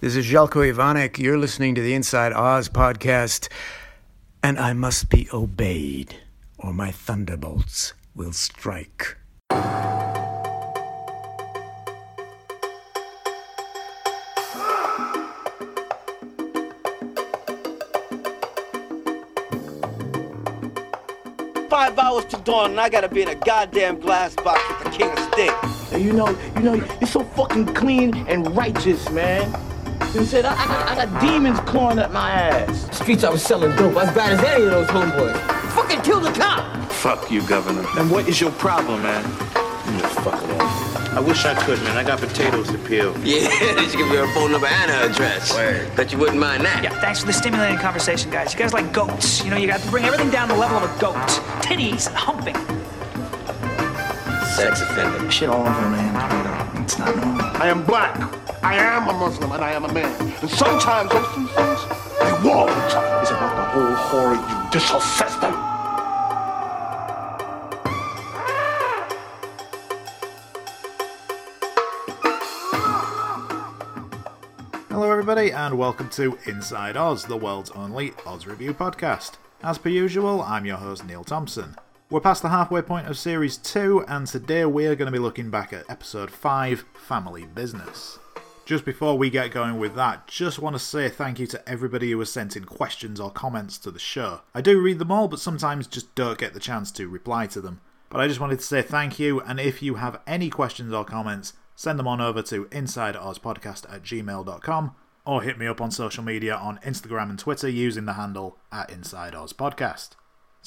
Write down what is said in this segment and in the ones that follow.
This is Željko Ivanek. You're listening to the Inside Oz podcast, and I must be obeyed, or my thunderbolts will strike. Five hours to dawn, and I gotta be in a goddamn glass box with the king of sting. And you know, you know, you're so fucking clean and righteous, man. You said I, I, got, I got demons clawing at my ass. Streets I was selling dope as bad as any of those homeboys. Fucking kill the cop. Fuck you, Governor. And what is your problem, man? You just fucking ass. I wish I could, man. I got potatoes to peel. Yeah, they should give you her phone number and her address. Word. Bet you wouldn't mind that. Yeah, thanks for the stimulating conversation, guys. You guys like goats. You know, you got to bring everything down to the level of a goat. Titties humping. Sex offender. Shit all over, man. It's not normal. I am black. I am a Muslim and I am a man. And sometimes those two things, they won't. It's about the whole horrid judicial system. Hello, everybody, and welcome to Inside Oz, the world's only Oz review podcast. As per usual, I'm your host, Neil Thompson. We're past the halfway point of Series 2, and today we're going to be looking back at Episode 5 Family Business. Just before we get going with that, just want to say thank you to everybody who has sent in questions or comments to the show. I do read them all, but sometimes just don't get the chance to reply to them. But I just wanted to say thank you, and if you have any questions or comments, send them on over to insideozpodcast at gmail.com or hit me up on social media on Instagram and Twitter using the handle at InsideOzPodcast.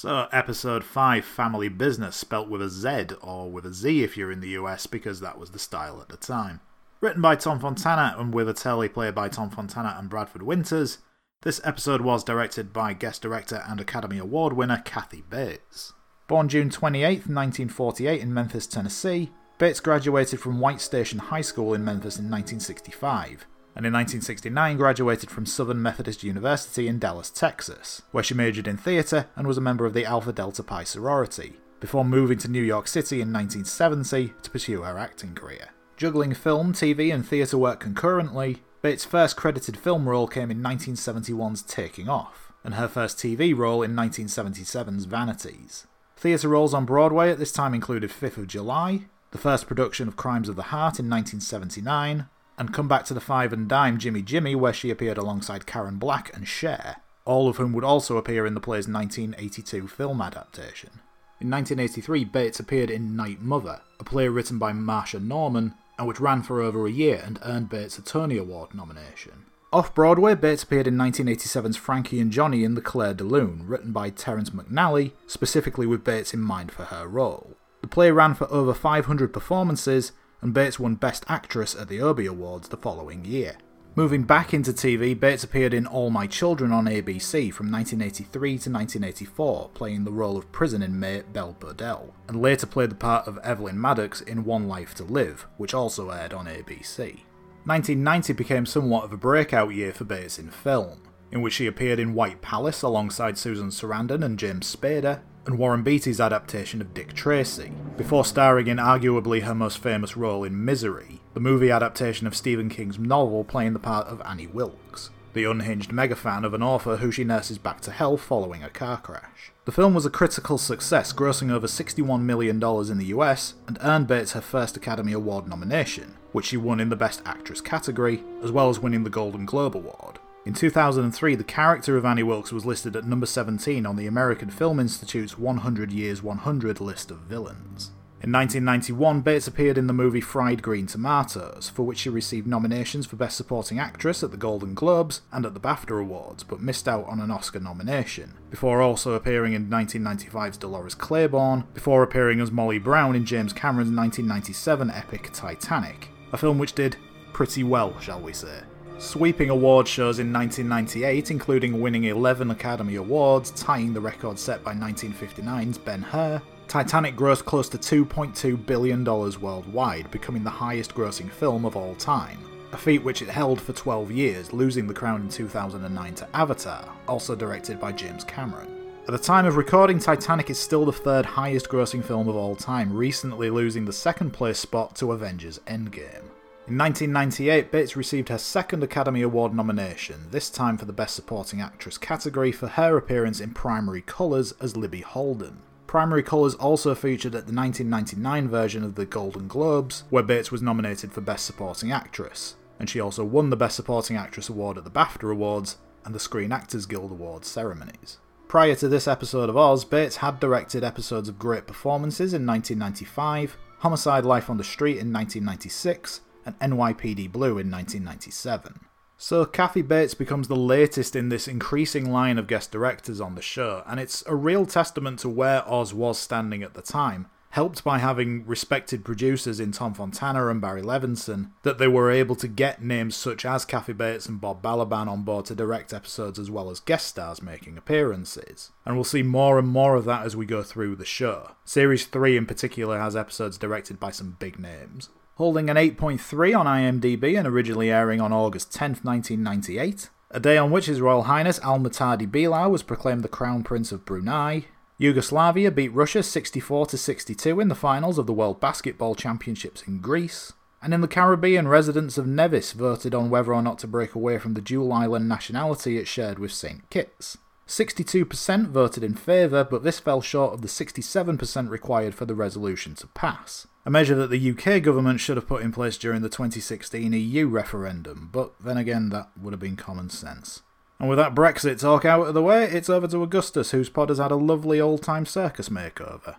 So, uh, episode 5 Family Business, spelt with a Z or with a Z if you're in the US because that was the style at the time. Written by Tom Fontana and with a telly teleplay by Tom Fontana and Bradford Winters, this episode was directed by guest director and Academy Award winner Kathy Bates. Born June 28, 1948 in Memphis, Tennessee, Bates graduated from White Station High School in Memphis in 1965, and in 1969 graduated from Southern Methodist University in Dallas, Texas, where she majored in theatre and was a member of the Alpha Delta Pi sorority, before moving to New York City in 1970 to pursue her acting career. Juggling film, TV, and theatre work concurrently, Bates' first credited film role came in 1971's Taking Off, and her first TV role in 1977's Vanities. Theatre roles on Broadway at this time included Fifth of July, the first production of Crimes of the Heart in 1979, and Come Back to the Five and Dime Jimmy Jimmy, where she appeared alongside Karen Black and Cher, all of whom would also appear in the play's 1982 film adaptation. In 1983, Bates appeared in Night Mother, a play written by Marsha Norman, and which ran for over a year and earned Bates a Tony Award nomination. Off Broadway, Bates appeared in 1987's Frankie and Johnny in The Clair de Lune, written by Terence McNally, specifically with Bates in mind for her role. The play ran for over 500 performances, and Bates won Best Actress at the Obie Awards the following year. Moving back into TV, Bates appeared in All My Children on ABC from 1983 to 1984, playing the role of prison inmate Belle Bodell, and later played the part of Evelyn Maddox in One Life to Live, which also aired on ABC. 1990 became somewhat of a breakout year for Bates in film, in which she appeared in White Palace alongside Susan Sarandon and James Spader, and Warren Beatty's adaptation of Dick Tracy, before starring in arguably her most famous role in Misery, the movie adaptation of Stephen King's novel playing the part of Annie Wilkes, the unhinged megafan of an author who she nurses back to health following a car crash. The film was a critical success, grossing over $61 million in the US, and earned Bates her first Academy Award nomination, which she won in the Best Actress category, as well as winning the Golden Globe Award. In 2003, the character of Annie Wilkes was listed at number 17 on the American Film Institute's 100 Years 100 list of villains. In 1991, Bates appeared in the movie Fried Green Tomatoes, for which she received nominations for Best Supporting Actress at the Golden Globes and at the BAFTA Awards, but missed out on an Oscar nomination, before also appearing in 1995's Dolores Claiborne, before appearing as Molly Brown in James Cameron's 1997 epic Titanic, a film which did pretty well, shall we say. Sweeping award shows in 1998, including winning 11 Academy Awards, tying the record set by 1959's Ben Hur, Titanic grossed close to $2.2 billion worldwide, becoming the highest grossing film of all time, a feat which it held for 12 years, losing the crown in 2009 to Avatar, also directed by James Cameron. At the time of recording, Titanic is still the third highest grossing film of all time, recently losing the second place spot to Avengers Endgame. In 1998, Bates received her second Academy Award nomination, this time for the Best Supporting Actress category for her appearance in Primary Colours as Libby Holden. Primary Colours also featured at the 1999 version of the Golden Globes, where Bates was nominated for Best Supporting Actress, and she also won the Best Supporting Actress award at the BAFTA Awards and the Screen Actors Guild Awards ceremonies. Prior to this episode of Oz, Bates had directed episodes of Great Performances in 1995, Homicide Life on the Street in 1996, and NYPD Blue in 1997. So, Kathy Bates becomes the latest in this increasing line of guest directors on the show, and it's a real testament to where Oz was standing at the time, helped by having respected producers in Tom Fontana and Barry Levinson, that they were able to get names such as Kathy Bates and Bob Balaban on board to direct episodes as well as guest stars making appearances. And we'll see more and more of that as we go through the show. Series 3 in particular has episodes directed by some big names holding an 8.3 on IMDb and originally airing on August 10, 1998, a day on which His Royal Highness Al Muhtadee Billah was proclaimed the Crown Prince of Brunei. Yugoslavia beat Russia 64 62 in the finals of the World Basketball Championships in Greece. And in the Caribbean, residents of Nevis voted on whether or not to break away from the dual island nationality it shared with St. Kitts. 62% voted in favour, but this fell short of the 67% required for the resolution to pass. A measure that the UK government should have put in place during the 2016 EU referendum, but then again, that would have been common sense. And with that Brexit talk out of the way, it's over to Augustus, whose pod has had a lovely old time circus makeover.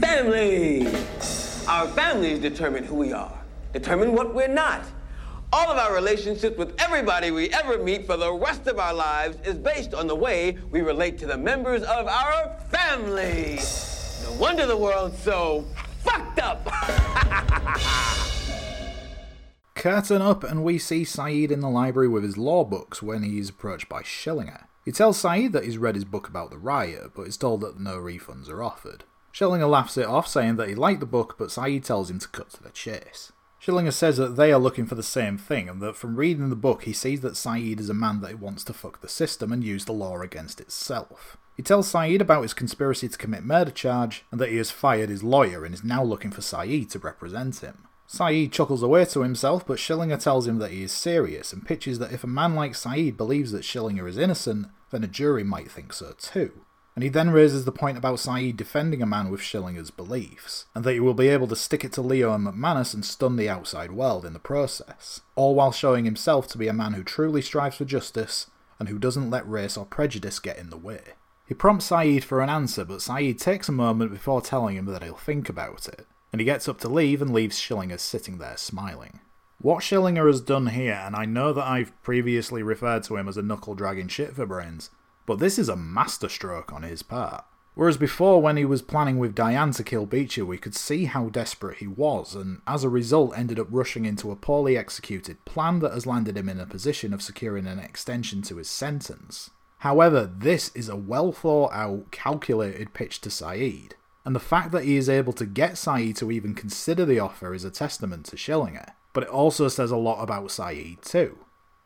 Family! Our families determine who we are, determine what we're not. All of our relationships with everybody we ever meet for the rest of our lives is based on the way we relate to the members of our family. No wonder the world's so fucked up. Curtain up, and we see Saeed in the library with his law books when he is approached by Schillinger. He tells Saeed that he's read his book about the riot, but is told that no refunds are offered. Schillinger laughs it off, saying that he liked the book, but Saeed tells him to cut to the chase. Schillinger says that they are looking for the same thing, and that from reading the book he sees that Saeed is a man that wants to fuck the system and use the law against itself. He tells Saeed about his conspiracy to commit murder charge, and that he has fired his lawyer and is now looking for Saeed to represent him. Saeed chuckles away to himself, but Schillinger tells him that he is serious and pitches that if a man like Saeed believes that Schillinger is innocent, then a jury might think so too. And he then raises the point about Sayid defending a man with Schillinger's beliefs, and that he will be able to stick it to Leo and McManus and stun the outside world in the process, all while showing himself to be a man who truly strives for justice and who doesn't let race or prejudice get in the way. He prompts Sayid for an answer, but Sayid takes a moment before telling him that he'll think about it, and he gets up to leave and leaves Schillinger sitting there smiling. What Schillinger has done here, and I know that I've previously referred to him as a knuckle dragging shit for brains, but this is a masterstroke on his part. Whereas before, when he was planning with Diane to kill Beecher, we could see how desperate he was, and as a result ended up rushing into a poorly executed plan that has landed him in a position of securing an extension to his sentence. However, this is a well thought out, calculated pitch to Sayid, and the fact that he is able to get Sayid to even consider the offer is a testament to Schillinger, but it also says a lot about Sayid too.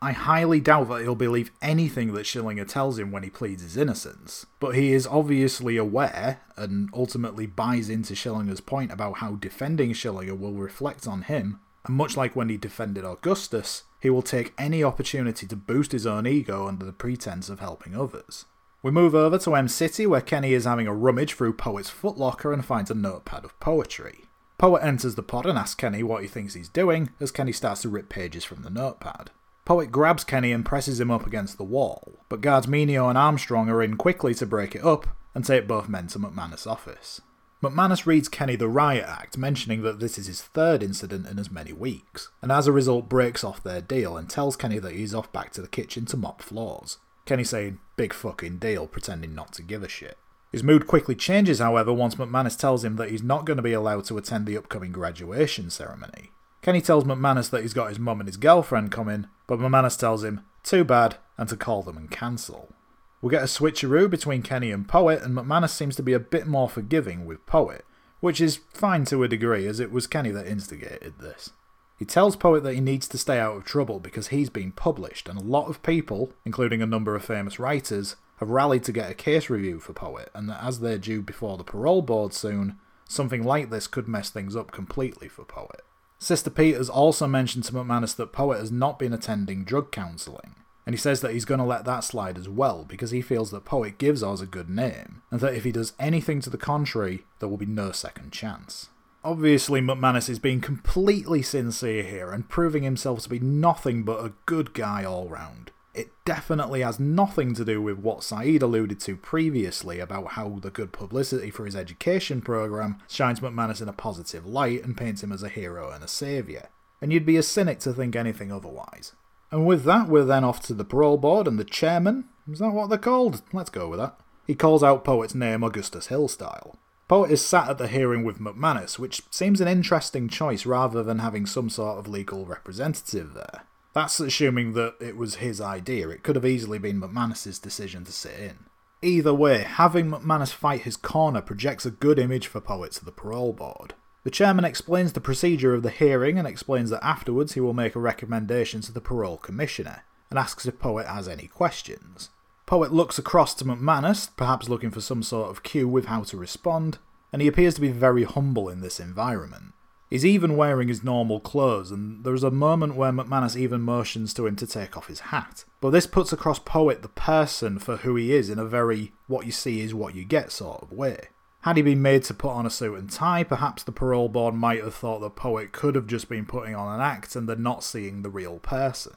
I highly doubt that he'll believe anything that Schillinger tells him when he pleads his innocence, but he is obviously aware and ultimately buys into Schillinger's point about how defending Schillinger will reflect on him, and much like when he defended Augustus, he will take any opportunity to boost his own ego under the pretense of helping others. We move over to M City where Kenny is having a rummage through Poet's footlocker and finds a notepad of poetry. Poet enters the pod and asks Kenny what he thinks he's doing as Kenny starts to rip pages from the notepad. Poet grabs Kenny and presses him up against the wall, but guards Minio and Armstrong are in quickly to break it up and take both men to McManus' office. McManus reads Kenny the Riot Act, mentioning that this is his third incident in as many weeks, and as a result breaks off their deal and tells Kenny that he's off back to the kitchen to mop floors. Kenny saying, big fucking deal, pretending not to give a shit. His mood quickly changes, however, once McManus tells him that he's not going to be allowed to attend the upcoming graduation ceremony. Kenny tells McManus that he's got his mum and his girlfriend coming, but McManus tells him, too bad, and to call them and cancel. We get a switcheroo between Kenny and Poet, and McManus seems to be a bit more forgiving with Poet, which is fine to a degree, as it was Kenny that instigated this. He tells Poet that he needs to stay out of trouble because he's been published, and a lot of people, including a number of famous writers, have rallied to get a case review for Poet, and that as they're due before the parole board soon, something like this could mess things up completely for Poet. Sister Peters also mentioned to McManus that Poet has not been attending drug counselling, and he says that he's going to let that slide as well because he feels that Poet gives Oz a good name, and that if he does anything to the contrary, there will be no second chance. Obviously, McManus is being completely sincere here and proving himself to be nothing but a good guy all round. It definitely has nothing to do with what Saeed alluded to previously about how the good publicity for his education program shines McManus in a positive light and paints him as a hero and a saviour. And you'd be a cynic to think anything otherwise. And with that, we're then off to the parole board and the chairman. Is that what they're called? Let's go with that. He calls out Poet's name Augustus Hill style. Poet is sat at the hearing with McManus, which seems an interesting choice rather than having some sort of legal representative there. That's assuming that it was his idea. It could have easily been McManus's decision to sit in. Either way, having McManus fight his corner projects a good image for Poet to the parole board. The chairman explains the procedure of the hearing and explains that afterwards he will make a recommendation to the parole commissioner and asks if Poet has any questions. Poet looks across to McManus, perhaps looking for some sort of cue with how to respond, and he appears to be very humble in this environment. He's even wearing his normal clothes, and there's a moment where McManus even motions to him to take off his hat. But this puts across Poet the person for who he is in a very what you see is what you get sort of way. Had he been made to put on a suit and tie, perhaps the parole board might have thought the poet could have just been putting on an act and they're not seeing the real person.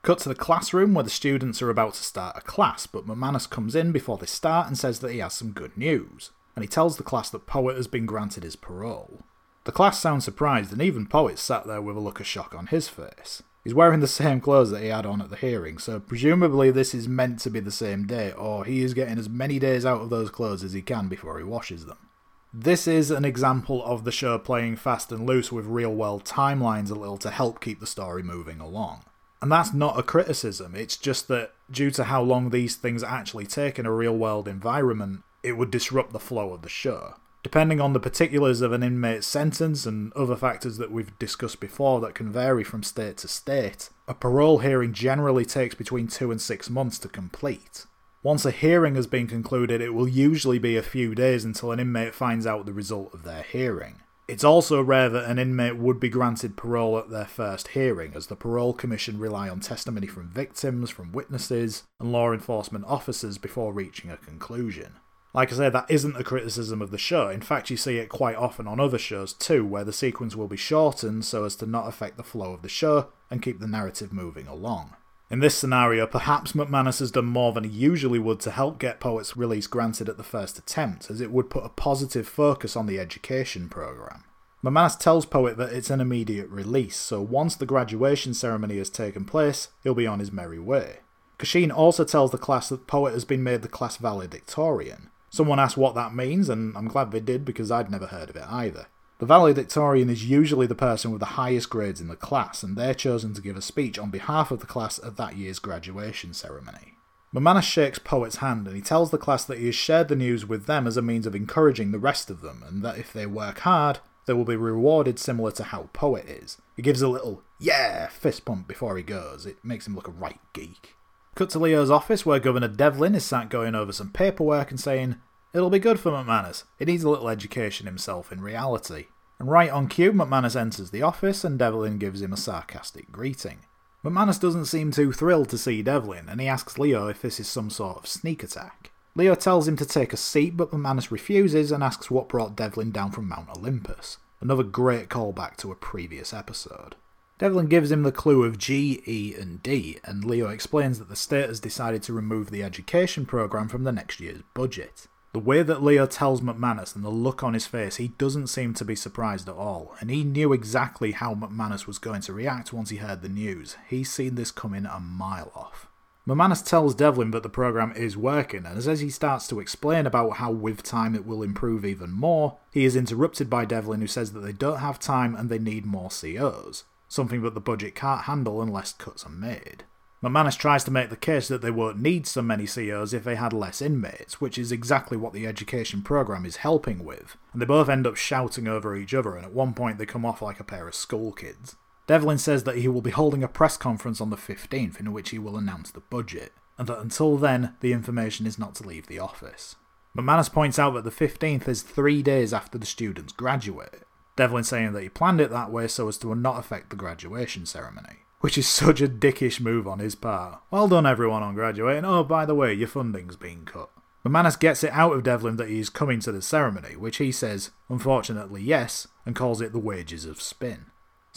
Cut to the classroom where the students are about to start a class, but McManus comes in before they start and says that he has some good news, and he tells the class that Poet has been granted his parole. The class sounds surprised, and even Poet sat there with a look of shock on his face. He's wearing the same clothes that he had on at the hearing, so presumably this is meant to be the same day, or he is getting as many days out of those clothes as he can before he washes them. This is an example of the show playing fast and loose with real world timelines a little to help keep the story moving along. And that's not a criticism, it's just that due to how long these things actually take in a real world environment, it would disrupt the flow of the show. Depending on the particulars of an inmate's sentence and other factors that we've discussed before that can vary from state to state, a parole hearing generally takes between two and six months to complete. Once a hearing has been concluded, it will usually be a few days until an inmate finds out the result of their hearing. It's also rare that an inmate would be granted parole at their first hearing, as the Parole Commission rely on testimony from victims, from witnesses, and law enforcement officers before reaching a conclusion. Like I say, that isn't a criticism of the show. In fact, you see it quite often on other shows too, where the sequence will be shortened so as to not affect the flow of the show and keep the narrative moving along. In this scenario, perhaps McManus has done more than he usually would to help get Poet's release granted at the first attempt, as it would put a positive focus on the education programme. McManus tells Poet that it's an immediate release, so once the graduation ceremony has taken place, he'll be on his merry way. Kashin also tells the class that Poet has been made the class valedictorian, Someone asked what that means, and I'm glad they did because I'd never heard of it either. The valedictorian is usually the person with the highest grades in the class, and they're chosen to give a speech on behalf of the class at that year's graduation ceremony. McManus shakes Poet's hand and he tells the class that he has shared the news with them as a means of encouraging the rest of them, and that if they work hard, they will be rewarded similar to how Poet is. He gives a little, yeah, fist pump before he goes. It makes him look a right geek. Cut to Leo's office where Governor Devlin is sat going over some paperwork and saying, It'll be good for McManus. He needs a little education himself in reality. And right on cue, McManus enters the office and Devlin gives him a sarcastic greeting. McManus doesn't seem too thrilled to see Devlin, and he asks Leo if this is some sort of sneak attack. Leo tells him to take a seat, but McManus refuses and asks what brought Devlin down from Mount Olympus. Another great callback to a previous episode. Devlin gives him the clue of G, E, and D, and Leo explains that the state has decided to remove the education program from the next year's budget. The way that Leo tells McManus and the look on his face, he doesn't seem to be surprised at all, and he knew exactly how McManus was going to react once he heard the news. He's seen this coming a mile off. McManus tells Devlin that the program is working, and as he starts to explain about how with time it will improve even more, he is interrupted by Devlin who says that they don't have time and they need more COs something that the budget can't handle unless cuts are made. McManus tries to make the case that they won't need so many COs if they had less inmates, which is exactly what the education programme is helping with, and they both end up shouting over each other, and at one point they come off like a pair of school kids. Devlin says that he will be holding a press conference on the 15th in which he will announce the budget, and that until then, the information is not to leave the office. McManus points out that the 15th is three days after the students graduate, Devlin saying that he planned it that way so as to not affect the graduation ceremony. Which is such a dickish move on his part. Well done everyone on graduating. Oh, by the way, your funding's been cut. McManus gets it out of Devlin that he is coming to the ceremony, which he says, unfortunately, yes, and calls it the wages of spin.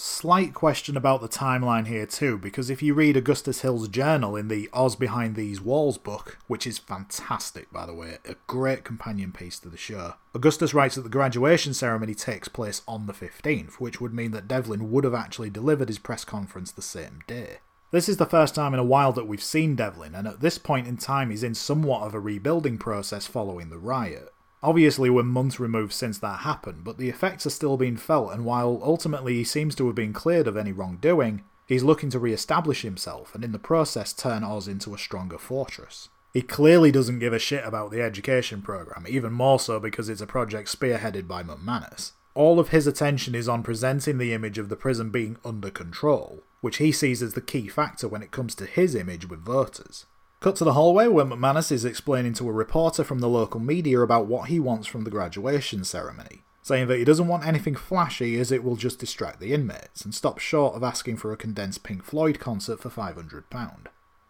Slight question about the timeline here too, because if you read Augustus Hill's journal in the Oz Behind These Walls book, which is fantastic by the way, a great companion piece to the show, Augustus writes that the graduation ceremony takes place on the 15th, which would mean that Devlin would have actually delivered his press conference the same day. This is the first time in a while that we've seen Devlin, and at this point in time he's in somewhat of a rebuilding process following the riot. Obviously, we're months removed since that happened, but the effects are still being felt, and while ultimately he seems to have been cleared of any wrongdoing, he's looking to re establish himself and in the process turn Oz into a stronger fortress. He clearly doesn't give a shit about the education program, even more so because it's a project spearheaded by McManus. All of his attention is on presenting the image of the prison being under control, which he sees as the key factor when it comes to his image with voters. Cut to the hallway where McManus is explaining to a reporter from the local media about what he wants from the graduation ceremony, saying that he doesn't want anything flashy as it will just distract the inmates, and stops short of asking for a condensed Pink Floyd concert for £500.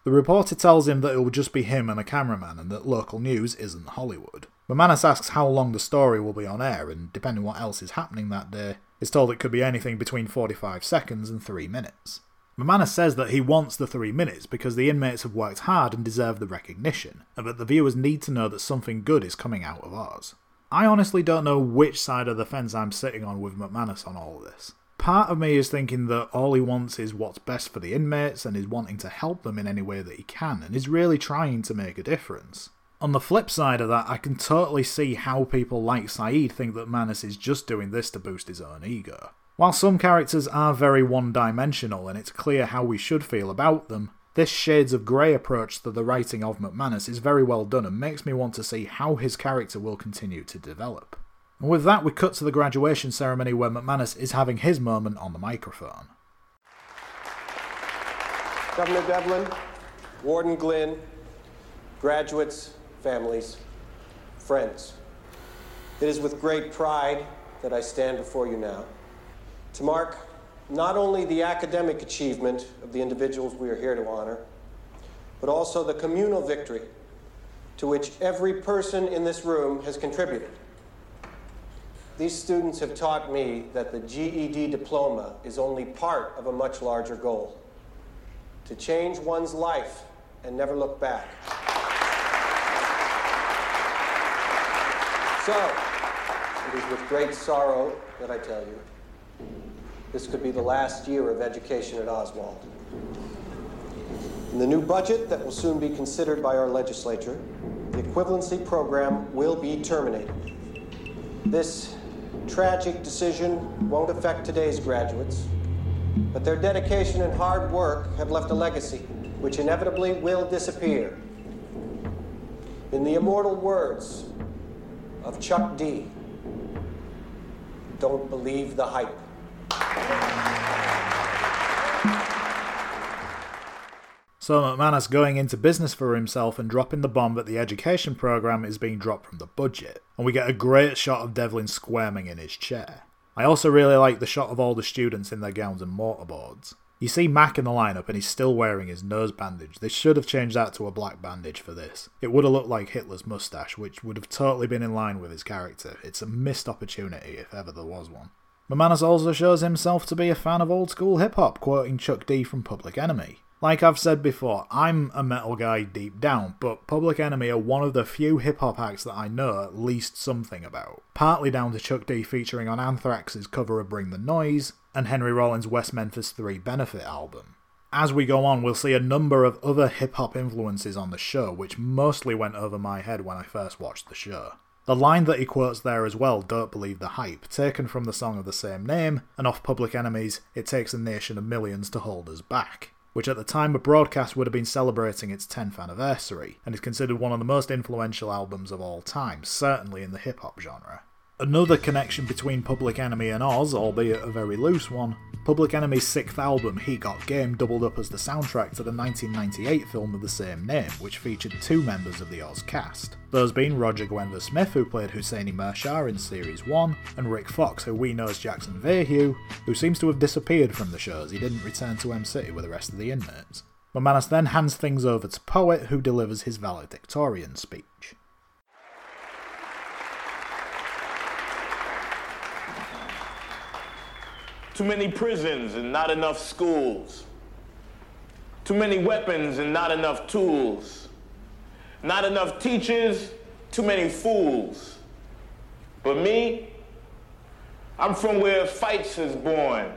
The reporter tells him that it will just be him and a cameraman and that local news isn't Hollywood. McManus asks how long the story will be on air, and depending what else is happening that day, is told it could be anything between 45 seconds and 3 minutes. McManus says that he wants the three minutes because the inmates have worked hard and deserve the recognition, and that the viewers need to know that something good is coming out of Oz. I honestly don't know which side of the fence I'm sitting on with McManus on all of this. Part of me is thinking that all he wants is what's best for the inmates and is wanting to help them in any way that he can and is really trying to make a difference. On the flip side of that, I can totally see how people like Saeed think that Manus is just doing this to boost his own ego. While some characters are very one dimensional and it's clear how we should feel about them, this shades of grey approach to the writing of McManus is very well done and makes me want to see how his character will continue to develop. And with that, we cut to the graduation ceremony where McManus is having his moment on the microphone. Governor Devlin, Warden Glynn, graduates, families, friends. It is with great pride that I stand before you now to mark not only the academic achievement of the individuals we are here to honor, but also the communal victory to which every person in this room has contributed. These students have taught me that the GED diploma is only part of a much larger goal to change one's life and never look back. So, it is with great sorrow that I tell you this could be the last year of education at Oswald. In the new budget that will soon be considered by our legislature, the equivalency program will be terminated. This tragic decision won't affect today's graduates, but their dedication and hard work have left a legacy which inevitably will disappear. In the immortal words of Chuck D, don't believe the hype. So McManus going into business for himself and dropping the bomb that the education program is being dropped from the budget, and we get a great shot of Devlin squirming in his chair. I also really like the shot of all the students in their gowns and mortarboards. You see Mac in the lineup and he's still wearing his nose bandage. They should have changed that to a black bandage for this. It would have looked like Hitler's mustache, which would have totally been in line with his character. It's a missed opportunity if ever there was one. McManus also shows himself to be a fan of old school hip hop, quoting Chuck D from Public Enemy. Like I've said before, I'm a metal guy deep down, but Public Enemy are one of the few hip hop acts that I know at least something about. Partly down to Chuck D featuring on Anthrax's cover of Bring the Noise, and Henry Rollins' West Memphis 3 Benefit album. As we go on, we'll see a number of other hip hop influences on the show, which mostly went over my head when I first watched the show. The line that he quotes there as well, Don't Believe the Hype, taken from the song of the same name, and off Public Enemy's It Takes a Nation of Millions to Hold Us Back, which at the time of broadcast would have been celebrating its 10th anniversary, and is considered one of the most influential albums of all time, certainly in the hip hop genre. Another connection between Public Enemy and Oz, albeit a very loose one, Public Enemy's sixth album, He Got Game, doubled up as the soundtrack to the 1998 film of the same name, which featured two members of the Oz cast. Those being Roger Guenveur Smith, who played Husseini Mirshah in Series 1, and Rick Fox, who we know as Jackson Vahue, who seems to have disappeared from the show as he didn't return to M City with the rest of the inmates. McManus then hands things over to Poet, who delivers his valedictorian speech. Too many prisons and not enough schools. Too many weapons and not enough tools. Not enough teachers, too many fools. But me, I'm from where fights is born.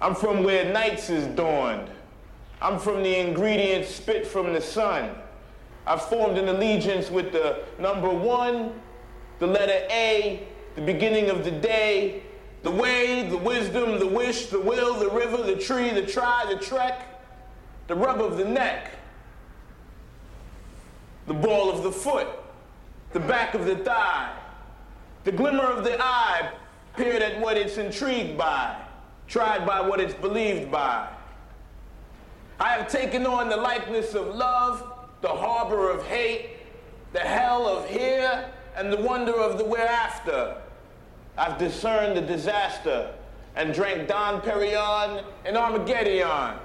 I'm from where nights is dawned. I'm from the ingredients spit from the sun. I've formed an allegiance with the number one, the letter A, the beginning of the day, the way, the wisdom, the wish, the will, the river, the tree, the try, the trek, the rub of the neck, the ball of the foot, the back of the thigh, the glimmer of the eye, peered at what it's intrigued by, tried by what it's believed by. I have taken on the likeness of love, the harbor of hate, the hell of here, and the wonder of the whereafter. I've discerned the disaster and drank Dom Perignon and Armageddon.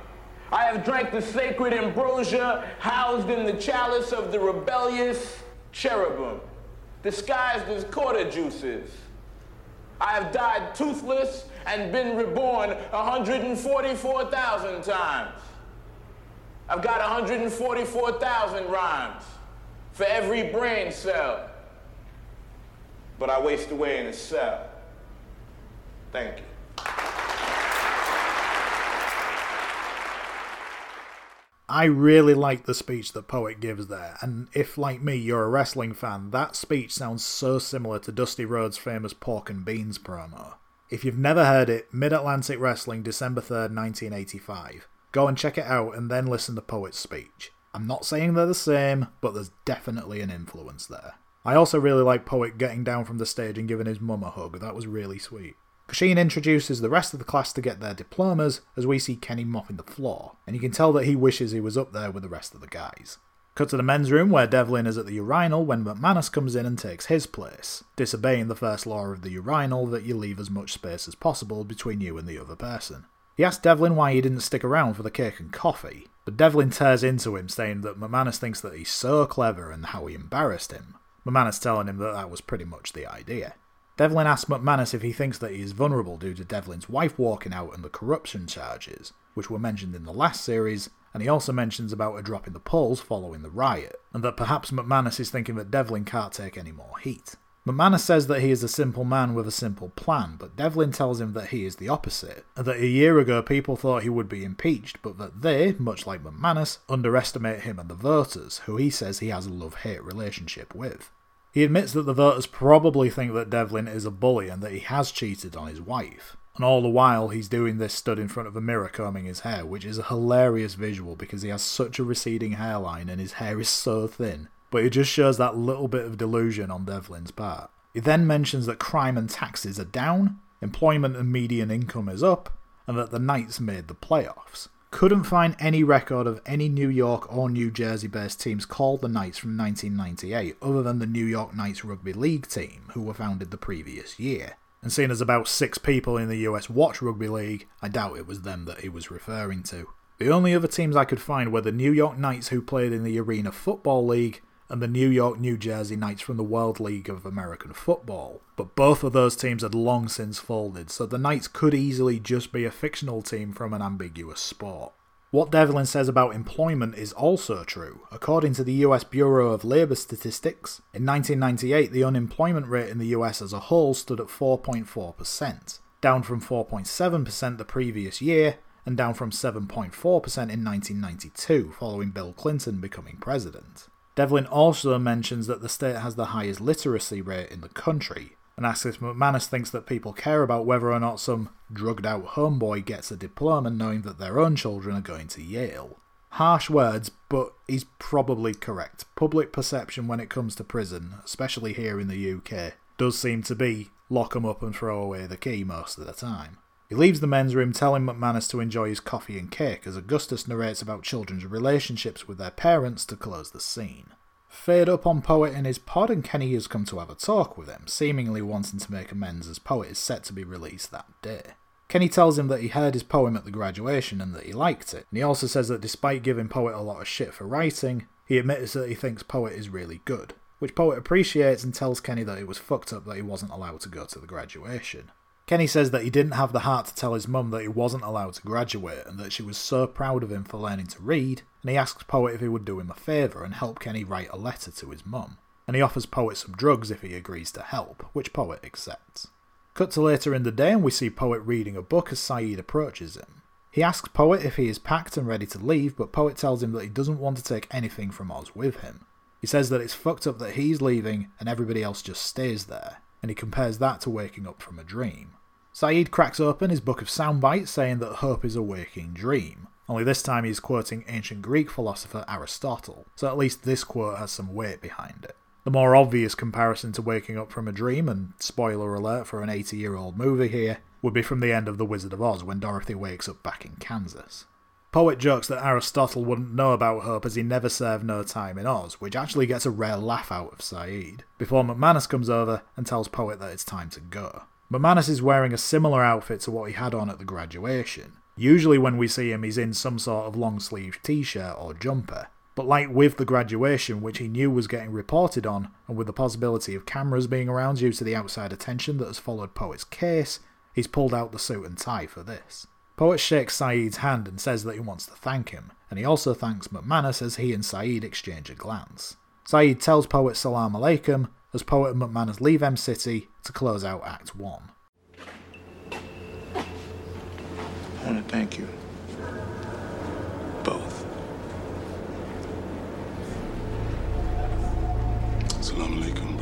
I have drank the sacred ambrosia housed in the chalice of the rebellious cherubim, disguised as quarter juices. I have died toothless and been reborn 144,000 times. I've got 144,000 rhymes for every brain cell but I waste away in a cell. Thank you. I really like the speech that Poet gives there, and if, like me, you're a wrestling fan, that speech sounds so similar to Dusty Rhodes' famous Pork and Beans promo. If you've never heard it, Mid Atlantic Wrestling, December 3rd, 1985. Go and check it out and then listen to Poet's speech. I'm not saying they're the same, but there's definitely an influence there. I also really like Poet getting down from the stage and giving his mum a hug, that was really sweet. Kashin introduces the rest of the class to get their diplomas as we see Kenny mopping the floor, and you can tell that he wishes he was up there with the rest of the guys. Cut to the men's room where Devlin is at the urinal when McManus comes in and takes his place, disobeying the first law of the urinal that you leave as much space as possible between you and the other person. He asks Devlin why he didn't stick around for the cake and coffee, but Devlin tears into him saying that McManus thinks that he's so clever and how he embarrassed him, McManus telling him that that was pretty much the idea. Devlin asks McManus if he thinks that he is vulnerable due to Devlin's wife walking out and the corruption charges, which were mentioned in the last series, and he also mentions about a drop in the polls following the riot, and that perhaps McManus is thinking that Devlin can't take any more heat. McManus says that he is a simple man with a simple plan, but Devlin tells him that he is the opposite, and that a year ago people thought he would be impeached, but that they, much like McManus, underestimate him and the voters, who he says he has a love hate relationship with. He admits that the voters probably think that Devlin is a bully and that he has cheated on his wife. And all the while, he's doing this stood in front of a mirror combing his hair, which is a hilarious visual because he has such a receding hairline and his hair is so thin. But it just shows that little bit of delusion on Devlin's part. He then mentions that crime and taxes are down, employment and median income is up, and that the Knights made the playoffs. Couldn't find any record of any New York or New Jersey based teams called the Knights from 1998 other than the New York Knights Rugby League team, who were founded the previous year. And seeing as about six people in the US watch rugby league, I doubt it was them that he was referring to. The only other teams I could find were the New York Knights who played in the Arena Football League and the New York New Jersey Knights from the World League of American Football. But both of those teams had long since folded, so the Knights could easily just be a fictional team from an ambiguous sport. What Devlin says about employment is also true. According to the US Bureau of Labor Statistics, in 1998 the unemployment rate in the US as a whole stood at 4.4%, down from 4.7% the previous year, and down from 7.4% in 1992 following Bill Clinton becoming president. Devlin also mentions that the state has the highest literacy rate in the country, and asks if McManus thinks that people care about whether or not some drugged out homeboy gets a diploma knowing that their own children are going to Yale. Harsh words, but he's probably correct. Public perception when it comes to prison, especially here in the UK, does seem to be lock 'em up and throw away the key most of the time. He leaves the men's room telling McManus to enjoy his coffee and cake as Augustus narrates about children's relationships with their parents to close the scene. Fade up on Poet in his pod and Kenny has come to have a talk with him, seemingly wanting to make amends as Poet is set to be released that day. Kenny tells him that he heard his poem at the graduation and that he liked it, and he also says that despite giving Poet a lot of shit for writing, he admits that he thinks Poet is really good, which Poet appreciates and tells Kenny that it was fucked up that he wasn't allowed to go to the graduation. Kenny says that he didn't have the heart to tell his mum that he wasn't allowed to graduate and that she was so proud of him for learning to read, and he asks Poet if he would do him a favour and help Kenny write a letter to his mum. And he offers Poet some drugs if he agrees to help, which Poet accepts. Cut to later in the day and we see Poet reading a book as Saeed approaches him. He asks Poet if he is packed and ready to leave, but Poet tells him that he doesn't want to take anything from Oz with him. He says that it's fucked up that he's leaving and everybody else just stays there, and he compares that to waking up from a dream. Saeed cracks open his book of soundbites saying that hope is a waking dream, only this time he's quoting ancient Greek philosopher Aristotle, so at least this quote has some weight behind it. The more obvious comparison to waking up from a dream, and spoiler alert for an 80 year old movie here, would be from the end of The Wizard of Oz when Dorothy wakes up back in Kansas. Poet jokes that Aristotle wouldn't know about hope as he never served no time in Oz, which actually gets a rare laugh out of Saeed, before McManus comes over and tells Poet that it's time to go. McManus is wearing a similar outfit to what he had on at the graduation. Usually, when we see him, he's in some sort of long sleeved t shirt or jumper, but like with the graduation, which he knew was getting reported on, and with the possibility of cameras being around due to the outside attention that has followed Poet's case, he's pulled out the suit and tie for this. Poet shakes Saeed's hand and says that he wants to thank him, and he also thanks McManus as he and Saeed exchange a glance. Saeed tells Poet Salam Alaikum as Poet and McManus leave M City to close out Act 1. I want to thank you. Both. Salam alaikum,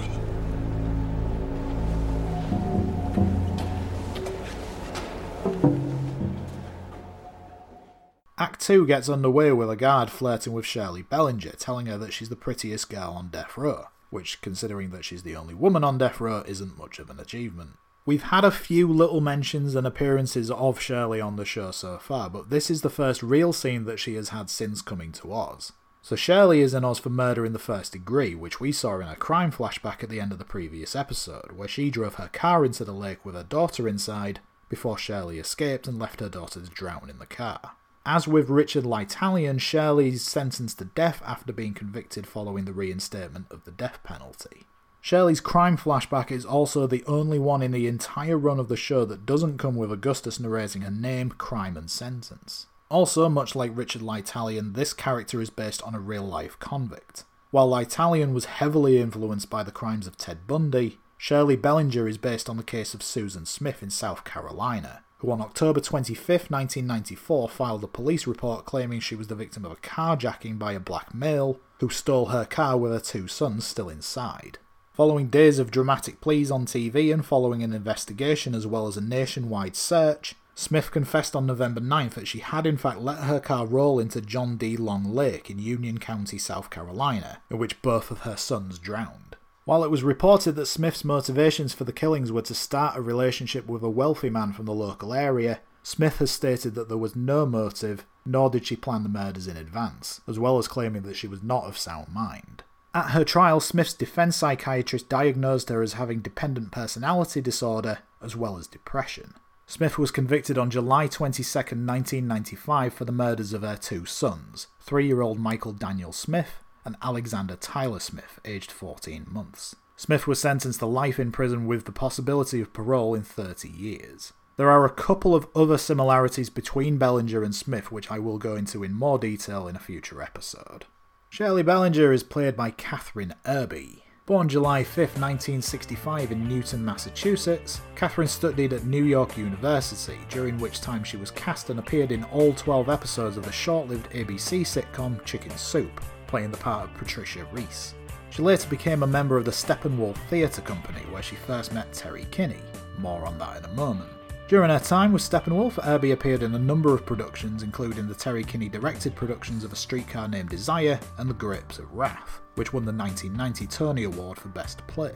Act 2 gets underway with a guard flirting with Shirley Bellinger, telling her that she's the prettiest girl on death row, which, considering that she's the only woman on death row, isn't much of an achievement. We've had a few little mentions and appearances of Shirley on the show so far, but this is the first real scene that she has had since coming to Oz. So Shirley is in Oz for murder in the first degree, which we saw in a crime flashback at the end of the previous episode, where she drove her car into the lake with her daughter inside before Shirley escaped and left her daughter to drown in the car. As with Richard Lytalian, Shirley's sentenced to death after being convicted following the reinstatement of the death penalty. Shirley's crime flashback is also the only one in the entire run of the show that doesn't come with Augustus narrating her name, crime, and sentence. Also, much like Richard Lytalian, this character is based on a real life convict. While Lytalian was heavily influenced by the crimes of Ted Bundy, Shirley Bellinger is based on the case of Susan Smith in South Carolina, who on October 25, 1994, filed a police report claiming she was the victim of a carjacking by a black male who stole her car with her two sons still inside. Following days of dramatic pleas on TV and following an investigation as well as a nationwide search, Smith confessed on November 9th that she had in fact let her car roll into John D. Long Lake in Union County, South Carolina, in which both of her sons drowned. While it was reported that Smith's motivations for the killings were to start a relationship with a wealthy man from the local area, Smith has stated that there was no motive, nor did she plan the murders in advance, as well as claiming that she was not of sound mind. At her trial, Smith's defense psychiatrist diagnosed her as having dependent personality disorder as well as depression. Smith was convicted on July 22, 1995, for the murders of her two sons, three year old Michael Daniel Smith and Alexander Tyler Smith, aged 14 months. Smith was sentenced to life in prison with the possibility of parole in 30 years. There are a couple of other similarities between Bellinger and Smith, which I will go into in more detail in a future episode. Shirley Bellinger is played by Kathryn Erbe. Born July 5, 1965 in Newton, Massachusetts, Kathryn studied at New York University, during which time she was cast and appeared in all 12 episodes of the short-lived ABC sitcom Chicken Soup, playing the part of Patricia Reese. She later became a member of the Steppenwolf Theatre Company, where she first met Terry Kinney. More on that in a moment. During her time with Steppenwolf, Erbe appeared in a number of productions, including the Terry Kinney directed productions of A Streetcar Named Desire and The Grapes of Wrath, which won the 1990 Tony Award for Best Play.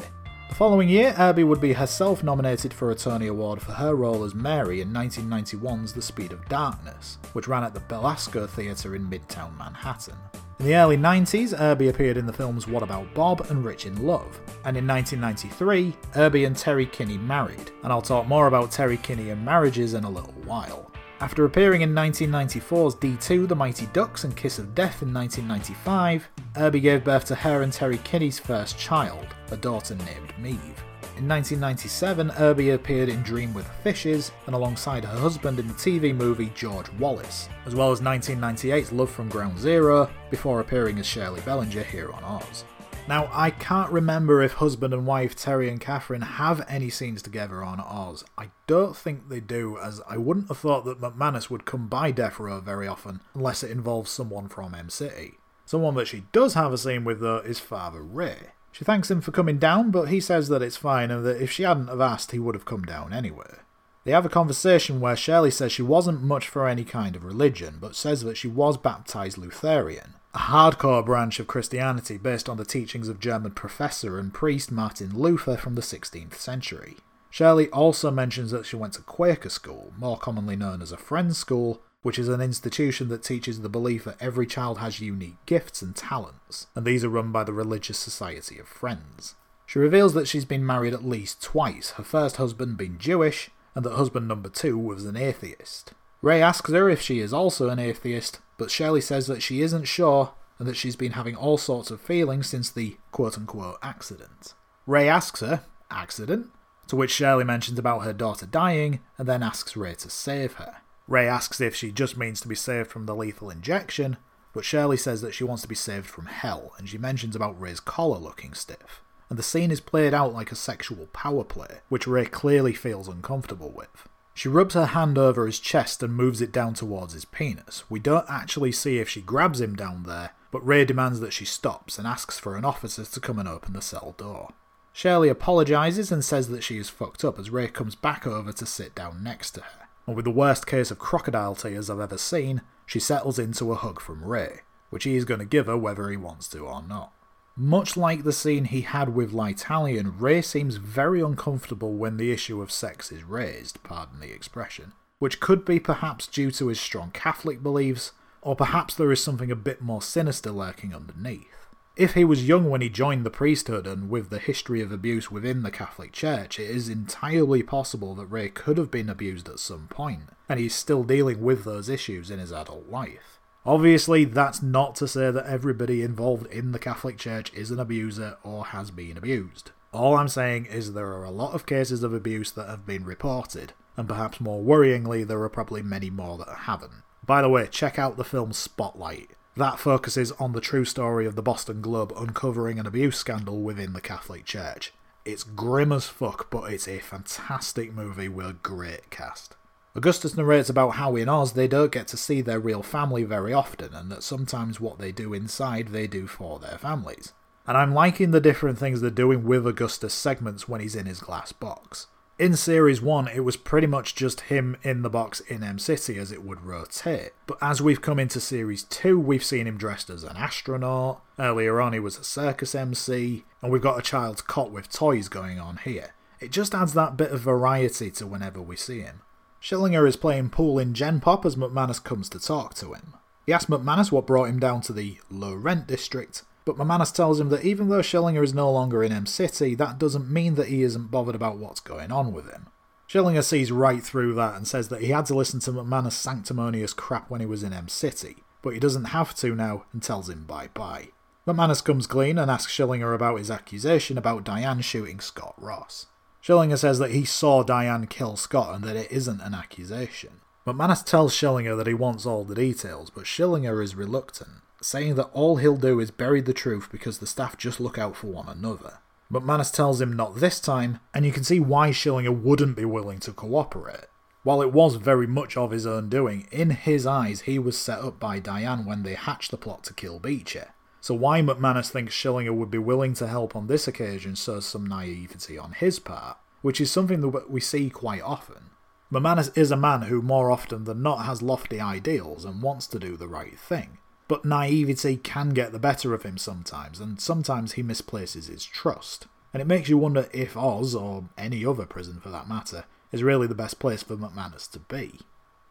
The following year, Erbe would be herself nominated for a Tony Award for her role as Mary in 1991's The Speed of Darkness, which ran at the Belasco Theatre in Midtown Manhattan. In the early 90s, Erbe appeared in the films What About Bob and Rich in Love, and in 1993, Erbe and Terry Kinney married, and I'll talk more about Terry Kinney and marriages in a little while. After appearing in 1994's D2 The Mighty Ducks and Kiss of Death in 1995, Erbe gave birth to her and Terry Kinney's first child, a daughter named Maeve. In 1997, Erbe appeared in Dream with Fishes and alongside her husband in the TV movie George Wallace, as well as 1998's Love from Ground Zero, before appearing as Shirley Bellinger here on Oz. Now, I can't remember if husband and wife Terry and Kathryn have any scenes together on Oz. I don't think they do, as I wouldn't have thought that McManus would come by Death Row very often unless it involves someone from M City. Someone that she does have a scene with, though, is Father Ray. She thanks him for coming down, but he says that it's fine and that if she hadn't have asked, he would have come down anyway. They have a conversation where Shirley says she wasn't much for any kind of religion, but says that she was baptized Lutheran, a hardcore branch of Christianity based on the teachings of German professor and priest Martin Luther from the 16th century. Shirley also mentions that she went to Quaker school, more commonly known as a Friends School, which is an institution that teaches the belief that every child has unique gifts and talents, and these are run by the Religious Society of Friends. She reveals that she's been married at least twice, her first husband being Jewish, and that husband number two was an atheist. Ray asks her if she is also an atheist, but Shirley says that she isn't sure and that she's been having all sorts of feelings since the quote unquote accident. Ray asks her, accident? To which Shirley mentions about her daughter dying and then asks Ray to save her. Ray asks if she just means to be saved from the lethal injection, but Shirley says that she wants to be saved from hell, and she mentions about Ray's collar looking stiff. And the scene is played out like a sexual power play, which Ray clearly feels uncomfortable with. She rubs her hand over his chest and moves it down towards his penis. We don't actually see if she grabs him down there, but Ray demands that she stops and asks for an officer to come and open the cell door. Shirley apologises and says that she is fucked up as Ray comes back over to sit down next to her and with the worst case of crocodile tears I've ever seen, she settles into a hug from Ray, which he is going to give her whether he wants to or not. Much like the scene he had with L'Italian, Ray seems very uncomfortable when the issue of sex is raised, pardon the expression, which could be perhaps due to his strong Catholic beliefs, or perhaps there is something a bit more sinister lurking underneath. If he was young when he joined the priesthood and with the history of abuse within the Catholic Church, it is entirely possible that Ray could have been abused at some point, and he's still dealing with those issues in his adult life. Obviously, that's not to say that everybody involved in the Catholic Church is an abuser or has been abused. All I'm saying is there are a lot of cases of abuse that have been reported, and perhaps more worryingly, there are probably many more that haven't. By the way, check out the film Spotlight. That focuses on the true story of the Boston Globe uncovering an abuse scandal within the Catholic Church. It's grim as fuck, but it's a fantastic movie with a great cast. Augustus narrates about how in Oz they don't get to see their real family very often, and that sometimes what they do inside they do for their families. And I'm liking the different things they're doing with Augustus segments when he's in his glass box in Series 1, it was pretty much just him in the box in M City as it would rotate. But as we've come into Series 2, we've seen him dressed as an astronaut. Earlier on, he was a circus MC. And we've got a child's cot with toys going on here. It just adds that bit of variety to whenever we see him. Schillinger is playing pool in Gen Pop as McManus comes to talk to him. He asks McManus what brought him down to the low rent district, but McManus tells him that even though Schillinger is no longer in M City, that doesn't mean that he isn't bothered about what's going on with him. Schillinger sees right through that and says that he had to listen to McManus' sanctimonious crap when he was in M City, but he doesn't have to now and tells him bye bye. McManus comes clean and asks Schillinger about his accusation about Diane shooting Scott Ross. Schillinger says that he saw Diane kill Scott and that it isn't an accusation. McManus tells Schillinger that he wants all the details, but Schillinger is reluctant saying that all he'll do is bury the truth because the staff just look out for one another. But Manus tells him not this time, and you can see why Schillinger wouldn't be willing to cooperate. While it was very much of his own doing, in his eyes he was set up by Diane when they hatched the plot to kill Beecher. So why McManus thinks Schillinger would be willing to help on this occasion shows some naivety on his part, which is something that we see quite often. McManus is a man who more often than not has lofty ideals and wants to do the right thing. But naivety can get the better of him sometimes, and sometimes he misplaces his trust. and it makes you wonder if Oz, or any other prison for that matter, is really the best place for McManus to be.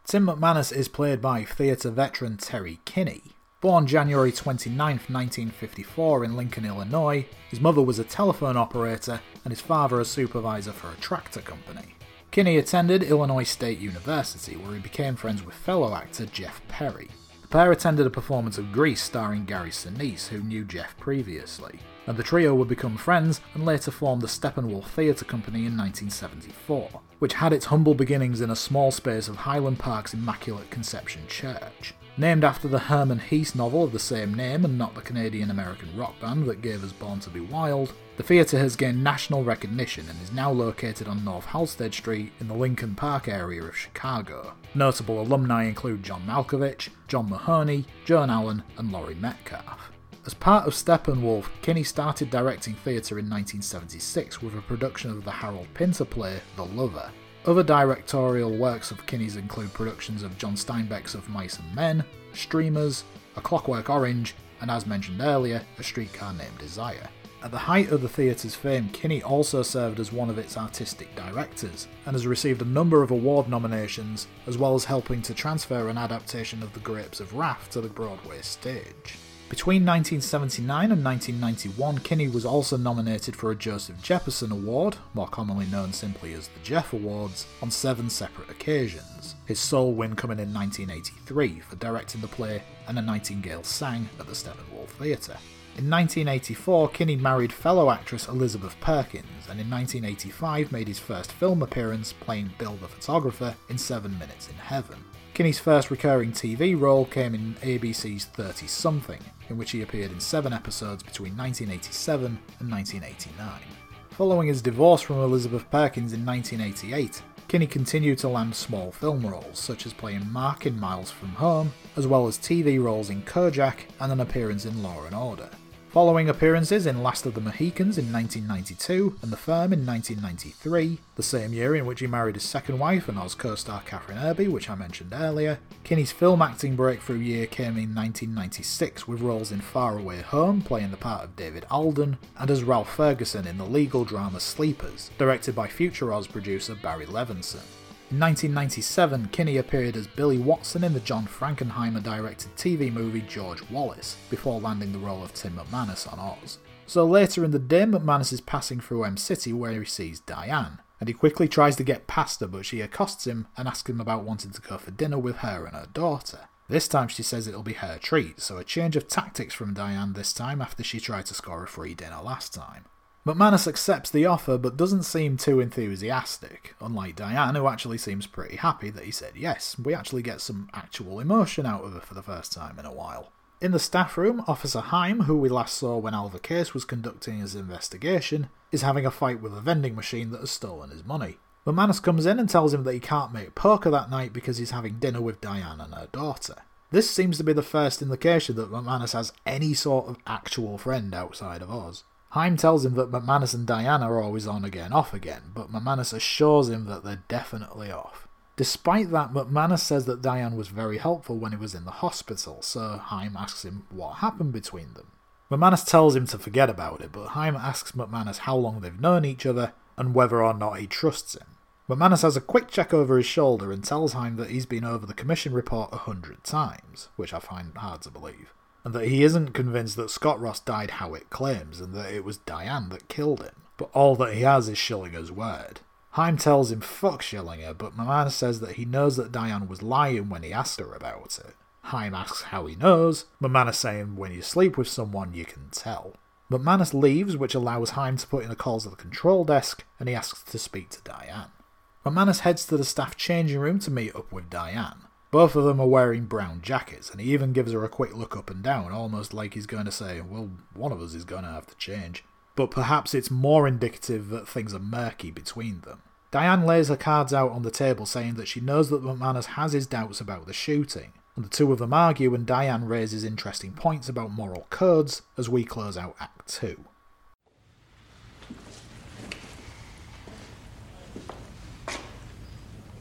Tim McManus is played by theatre veteran Terry Kinney. Born January 29, 1954 in Lincoln, Illinois, his mother was a telephone operator and his father a supervisor for a tractor company. Kinney attended Illinois State University, where he became friends with fellow actor Jeff Perry. Pair attended a performance of Grease starring Gary Sinise, who knew Jeff previously, and the trio would become friends and later form the Steppenwolf Theatre Company in 1974, which had its humble beginnings in a small space of Highland Park's Immaculate Conception Church. Named after the Hermann Hesse novel of the same name and not the Canadian American rock band that gave us Born to Be Wild, the theatre has gained national recognition and is now located on North Halsted Street in the Lincoln Park area of Chicago. Notable alumni include John Malkovich, John Mahoney, Joan Allen, and Laurie Metcalf. As part of Steppenwolf, Kinney started directing theatre in 1976 with a production of the Harold Pinter play The Lover. Other directorial works of Kinney's include productions of John Steinbeck's Of Mice and Men, Streamers, A Clockwork Orange, and as mentioned earlier, A Streetcar Named Desire. At the height of the theatre's fame, Kinney also served as one of its artistic directors, and has received a number of award nominations, as well as helping to transfer an adaptation of The Grapes of Wrath to the Broadway stage. Between 1979 and 1991, Kinney was also nominated for a Joseph Jefferson Award, more commonly known simply as the Jeff Awards, on seven separate occasions, his sole win coming in 1983 for directing the play And a Nightingale Sang at the Steppenwolf Theatre. In 1984, Kinney married fellow actress Elizabeth Perkins, and in 1985 made his first film appearance playing Bill the Photographer in Seven Minutes in Heaven. Kinney's first recurring TV role came in ABC's 30 Something, in which he appeared in seven episodes between 1987 and 1989. Following his divorce from Elizabeth Perkins in 1988, Kinney continued to land small film roles, such as playing Mark in Miles from Home, as well as TV roles in Kojak and an appearance in Law and Order. Following appearances in Last of the Mohicans in 1992 and The Firm in 1993, the same year in which he married his second wife and Oz co-star Kathryn Erbe, which I mentioned earlier, Kinney's film acting breakthrough year came in 1996 with roles in Fly Away Home, playing the part of David Alden, and as Ralph Ferguson in the legal drama Sleepers, directed by future Oz producer Barry Levinson. In 1997, Kinney appeared as Billy Watson in the John Frankenheimer directed TV movie George Wallace, before landing the role of Tim McManus on Oz. So later in the day, McManus is passing through M City where he sees Diane, and he quickly tries to get past her, but she accosts him and asks him about wanting to go for dinner with her and her daughter. This time she says it'll be her treat, so a change of tactics from Diane this time after she tried to score a free dinner last time. McManus accepts the offer but doesn't seem too enthusiastic, unlike Diane, who actually seems pretty happy that he said yes. We actually get some actual emotion out of her for the first time in a while. In the staff room, Officer Heim, who we last saw when Alva Case was conducting his investigation, is having a fight with a vending machine that has stolen his money. McManus comes in and tells him that he can't make poker that night because he's having dinner with Diane and her daughter. This seems to be the first indication that McManus has any sort of actual friend outside of Oz. Heim tells him that McManus and Diana are always on again, off again, but McManus assures him that they're definitely off. Despite that, McManus says that Diane was very helpful when he was in the hospital, so Heim asks him what happened between them. McManus tells him to forget about it, but Heim asks McManus how long they've known each other and whether or not he trusts him. McManus has a quick check over his shoulder and tells Heim that he's been over the commission report a hundred times, which I find hard to believe and that he isn't convinced that Scott Ross died how it claims and that it was Diane that killed him. But all that he has is Schillinger's word. Heim tells him fuck Schillinger, but McManus says that he knows that Diane was lying when he asked her about it. Heim asks how he knows, McManus saying when you sleep with someone you can tell. McManus leaves, which allows Heim to put in a call to the control desk, and he asks to speak to Diane. McManus heads to the staff changing room to meet up with Diane. Both of them are wearing brown jackets, and he even gives her a quick look up and down, almost like he's going to say, Well, one of us is going to have to change. But perhaps it's more indicative that things are murky between them. Diane lays her cards out on the table, saying that she knows that McManus has his doubts about the shooting, and the two of them argue, and Diane raises interesting points about moral codes as we close out Act 2.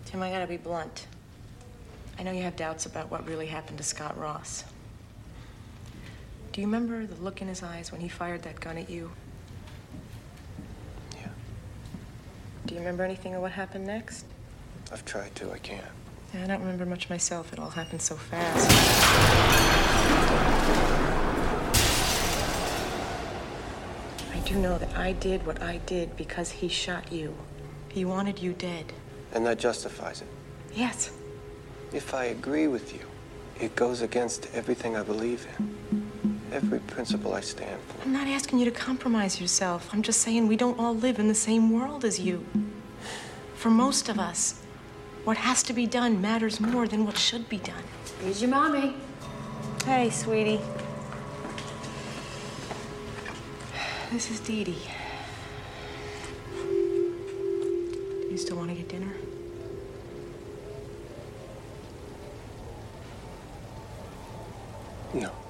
Tim, I gotta be blunt. I know you have doubts about what really happened to Scott Ross. Do you remember the look in his eyes when he fired that gun at you? Yeah. Do you remember anything of what happened next? I've tried to, I can't. Yeah, I don't remember much myself. It all happened so fast. I do know that I did what I did because he shot you. He wanted you dead. And that justifies it. Yes. If I agree with you, it goes against everything I believe in. Every principle I stand for. I'm not asking you to compromise yourself. I'm just saying we don't all live in the same world as you. For most of us, what has to be done matters more than what should be done. Here's your mommy. Hey, sweetie. This is Dee Dee. Do you still want to get dinner? No.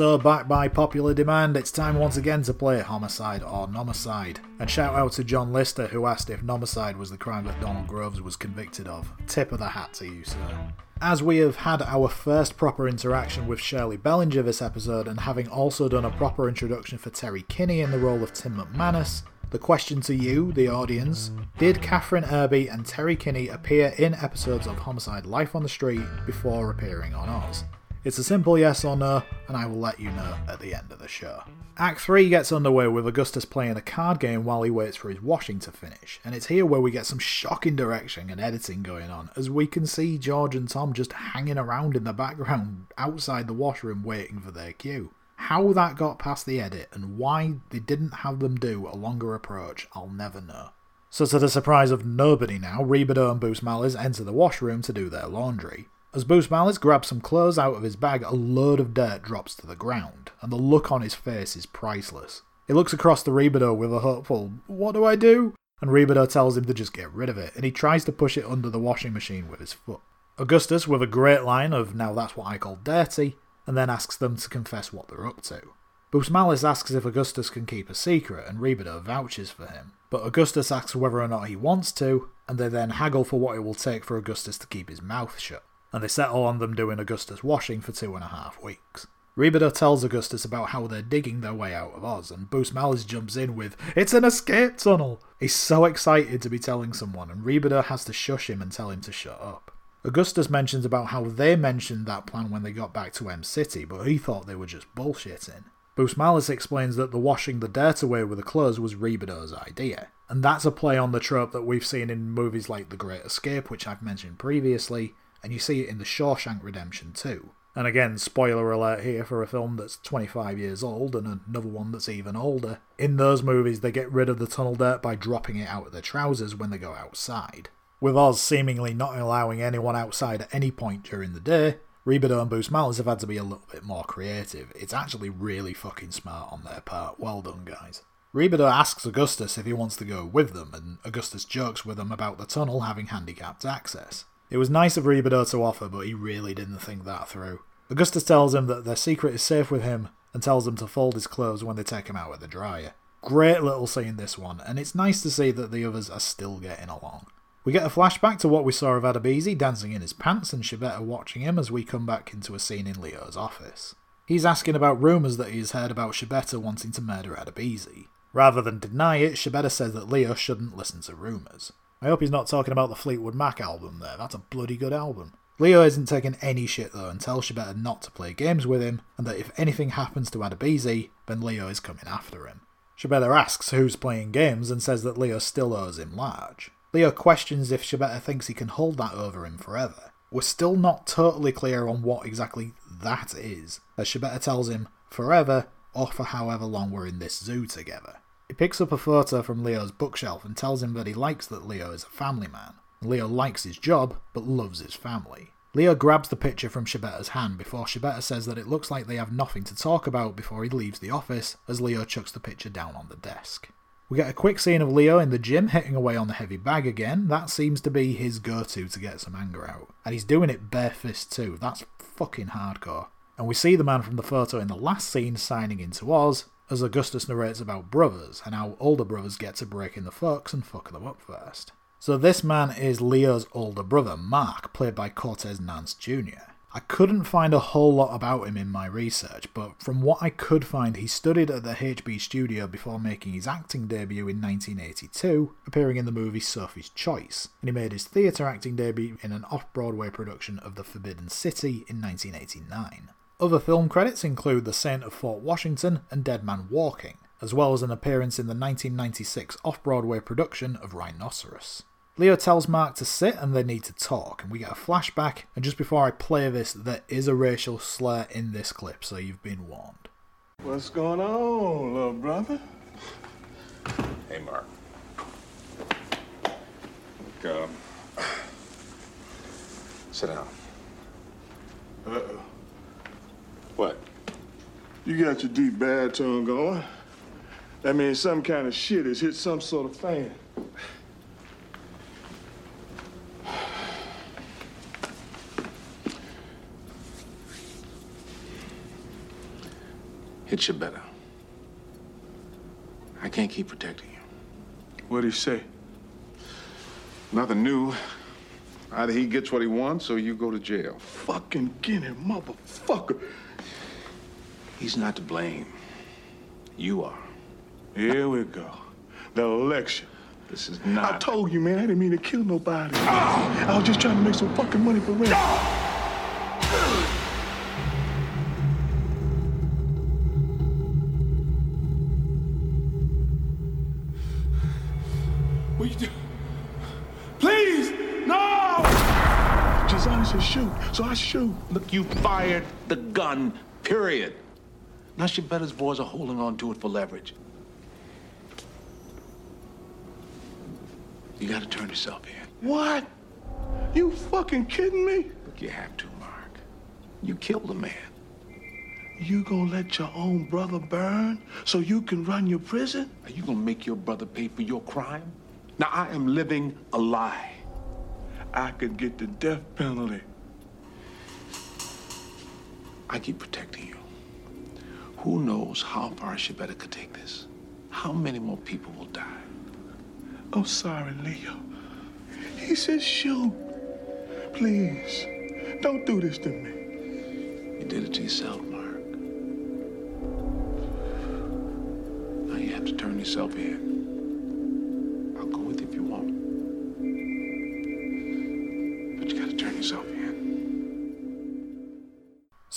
So, back by popular demand, it's time once again to play Homicide or Nomicide. And shout out to John Lister who asked if Nomicide was the crime that Donald Groves was convicted of. Tip of the hat to you, sir. As we have had our first proper interaction with Shirley Bellinger this episode, and having also done a proper introduction for Terry Kinney in the role of Tim McManus, the question to you, the audience, did Kathryn Erbe and Terry Kinney appear in episodes of Homicide Life on the Street before appearing on Oz? It's a simple yes or no, and I will let you know at the end of the show. Act 3 gets underway with Augustus playing a card game while he waits for his washing to finish, and it's here where we get some shocking direction and editing going on, as we can see George and Tom just hanging around in the background outside the washroom waiting for their cue. How that got past the edit and why they didn't have them do a longer approach, I'll never know. So, to the surprise of nobody now, Rebadow and Busmalis enter the washroom to do their laundry. As Busmalis grabs some clothes out of his bag, a load of dirt drops to the ground, and the look on his face is priceless. He looks across to Rebadow with a hopeful, What do I do? And Rebadow tells him to just get rid of it, and he tries to push it under the washing machine with his foot. Augustus, with a great line of, Now that's what I call dirty, and then asks them to confess what they're up to. Busmalis asks if Augustus can keep a secret, and Rebadow vouches for him. But Augustus asks whether or not he wants to, and they then haggle for what it will take for Augustus to keep his mouth shut and they settle on them doing Augustus washing for two and a half weeks. Rebadow tells Augustus about how they're digging their way out of Oz, and Busmalis jumps in with, It's an escape tunnel! He's so excited to be telling someone, and Rebadow has to shush him and tell him to shut up. Augustus mentions about how they mentioned that plan when they got back to M City, but he thought they were just bullshitting. Busmalis explains that the washing the dirt away with the clothes was Rebadow's idea, and that's a play on the trope that we've seen in movies like The Great Escape, which I've mentioned previously, and you see it in The Shawshank Redemption too. And again, spoiler alert here for a film that's 25 years old and another one that's even older. In those movies, they get rid of the tunnel dirt by dropping it out of their trousers when they go outside. With Oz seemingly not allowing anyone outside at any point during the day, Rebadow and Busmalis have had to be a little bit more creative. It's actually really fucking smart on their part. Well done, guys. Rebadow asks Augustus if he wants to go with them, and Augustus jokes with him about the tunnel having handicapped access. It was nice of Rebadow to offer, but he really didn't think that through. Augustus tells him that their secret is safe with him and tells him to fold his clothes when they take him out of the dryer. Great little scene this one, and it's nice to see that the others are still getting along. We get a flashback to what we saw of Adebisi dancing in his pants and Schibetta watching him as we come back into a scene in Leo's office. He's asking about rumours that he's heard about Schibetta wanting to murder Adebisi. Rather than deny it, Schibetta says that Leo shouldn't listen to rumours. I hope he's not talking about the Fleetwood Mac album there, that's a bloody good album. Leo isn't taking any shit though and tells Schibetta not to play games with him, and that if anything happens to Adebisi, then Leo is coming after him. Schibetta asks who's playing games and says that Leo still owes him large. Leo questions if Schibetta thinks he can hold that over him forever. We're still not totally clear on what exactly that is, as Schibetta tells him forever or for however long we're in this zoo together. He picks up a photo from Leo's bookshelf and tells him that he likes that Leo is a family man. Leo likes his job, but loves his family. Leo grabs the picture from Schibetta's hand before Schibetta says that it looks like they have nothing to talk about before he leaves the office, as Leo chucks the picture down on the desk. We get a quick scene of Leo in the gym hitting away on the heavy bag again. That seems to be his go to to get some anger out. And he's doing it bare fist too. That's fucking hardcore. And we see the man from the photo in the last scene signing into Oz as Augustus narrates about brothers and how older brothers get to break in the fucks and fuck them up first. So this man is Leo's older brother, Mark, played by Cortez Nance Jr. I couldn't find a whole lot about him in my research, but from what I could find, he studied at the HB studio before making his acting debut in 1982, appearing in the movie Sophie's Choice, and he made his theatre acting debut in an off Broadway production of The Forbidden City in 1989. Other film credits include The Saint of Fort Washington and Dead Man Walking, as well as an appearance in the 1996 off Broadway production of Rhinoceros. Leo tells Mark to sit and they need to talk, and we get a flashback. And just before I play this, there is a racial slur in this clip, so you've been warned. What's going on, little brother? Hey, Mark. Look, um, sit down. Uh-oh. What? You got your deep baritone going. That means some kind of shit has hit some sort of fan. Hit you better. I can't keep protecting you. What'd he say? Nothing new. Either he gets what he wants or you go to jail. Fucking Guinea motherfucker. He's not to blame. You are. Here we go. The election. This is not. I told you, man, I didn't mean to kill nobody. Ah! I was just trying to make some fucking money for rent. What you do? Please, no! Josiah said shoot, so I shoot. Look, you fired the gun, period. Now Schibetta's boys are holding on to it for leverage. You gotta turn yourself in. What? You fucking kidding me? Look, you have to, Mark. You killed a man. You gonna let your own brother burn so you can run your prison? Are you gonna make your brother pay for your crime? Now I am living a lie. I could get the death penalty. I keep protecting you. Who knows how far Schibetta could take this? How many more people will die? I'm sorry, Leo. He said shoot. Please, don't do this to me. You did it to yourself, Mark. Now you have to turn yourself in. I'll go with you if you want. But you gotta turn yourself in.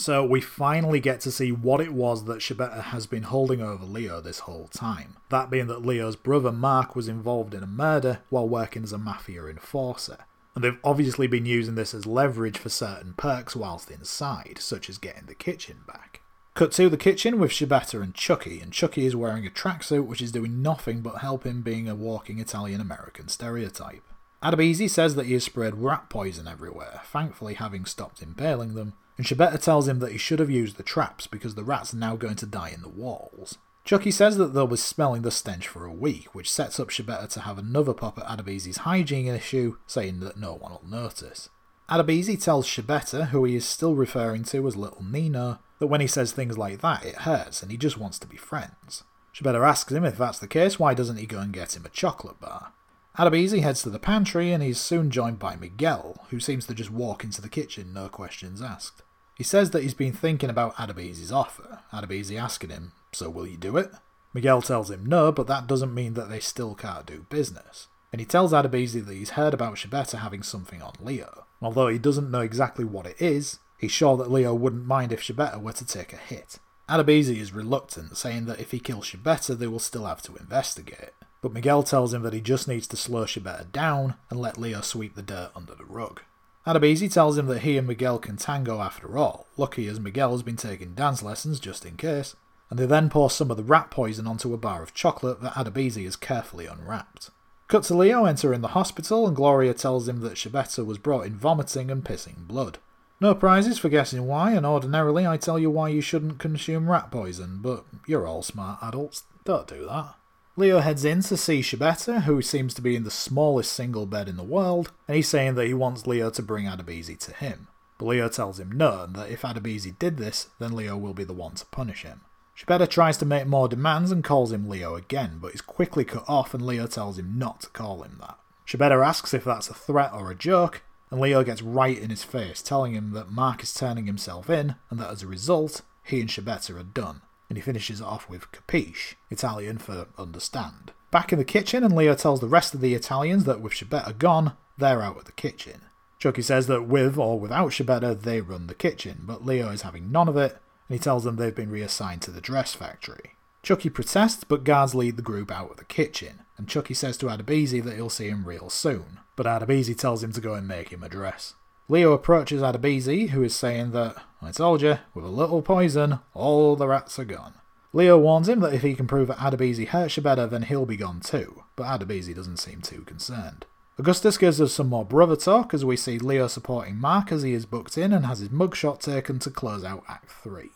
So we finally get to see what it was that Schibetta has been holding over Leo this whole time. That being that Leo's brother Mark was involved in a murder while working as a mafia enforcer. And they've obviously been using this as leverage for certain perks whilst inside, such as getting the kitchen back. Cut to the kitchen with Schibetta and Chucky, and Chucky is wearing a tracksuit which is doing nothing but help him being a walking Italian American stereotype. Adebisi says that he has spread rat poison everywhere, thankfully having stopped impaling them, and Schibetta tells him that he should have used the traps because the rats are now going to die in the walls. Chucky says that they'll be smelling the stench for a week, which sets up Schibetta to have another pop at Adebisi's hygiene issue, saying that no one will notice. Adebisi tells Schibetta, who he is still referring to as Little Nina, that when he says things like that, it hurts and he just wants to be friends. Schibetta asks him if that's the case, why doesn't he go and get him a chocolate bar? Adebisi heads to the pantry and he's soon joined by Miguel, who seems to just walk into the kitchen, no questions asked. He says that he's been thinking about Adebisi's offer, Adebisi asking him, So will you do it? Miguel tells him no, but that doesn't mean that they still can't do business. And he tells Adebisi that he's heard about Schibetta having something on Leo. Although he doesn't know exactly what it is, he's sure that Leo wouldn't mind if Schibetta were to take a hit. Adebisi is reluctant, saying that if he kills Schibetta, they will still have to investigate. But Miguel tells him that he just needs to slow Schibetta down and let Leo sweep the dirt under the rug. Adebisi tells him that he and Miguel can tango after all, lucky as Miguel has been taking dance lessons just in case, and they then pour some of the rat poison onto a bar of chocolate that Adebisi has carefully unwrapped. Cut to Leo entering the hospital, and Gloria tells him that Schibetta was brought in vomiting and pissing blood. No prizes for guessing why, and ordinarily I tell you why you shouldn't consume rat poison, but you're all smart adults, don't do that. Leo heads in to see Schibetta, who seems to be in the smallest single bed in the world, and he's saying that he wants Leo to bring Adebisi to him. But Leo tells him no, and that if Adebisi did this, then Leo will be the one to punish him. Schibetta tries to make more demands and calls him Leo again, but is quickly cut off and Leo tells him not to call him that. Schibetta asks if that's a threat or a joke, and Leo gets right in his face, telling him that Mark is turning himself in, and that as a result, he and Schibetta are done. And he finishes it off with capiche, Italian for understand. Back in the kitchen, and Leo tells the rest of the Italians that with Schibetta gone, they're out of the kitchen. Chucky says that with or without Schibetta, they run the kitchen, but Leo is having none of it, and he tells them they've been reassigned to the dress factory. Chucky protests, but guards lead the group out of the kitchen, and Chucky says to Adebisi that he'll see him real soon, but Adebisi tells him to go and make him a dress. Leo approaches Adebisi, who is saying that, I told you, with a little poison, all the rats are gone. Leo warns him that if he can prove that Adebisi hurt Schibetta, then he'll be gone too, but Adebisi doesn't seem too concerned. Augustus gives us some more brother talk as we see Leo supporting Mark as he is booked in and has his mugshot taken to close out Act 3.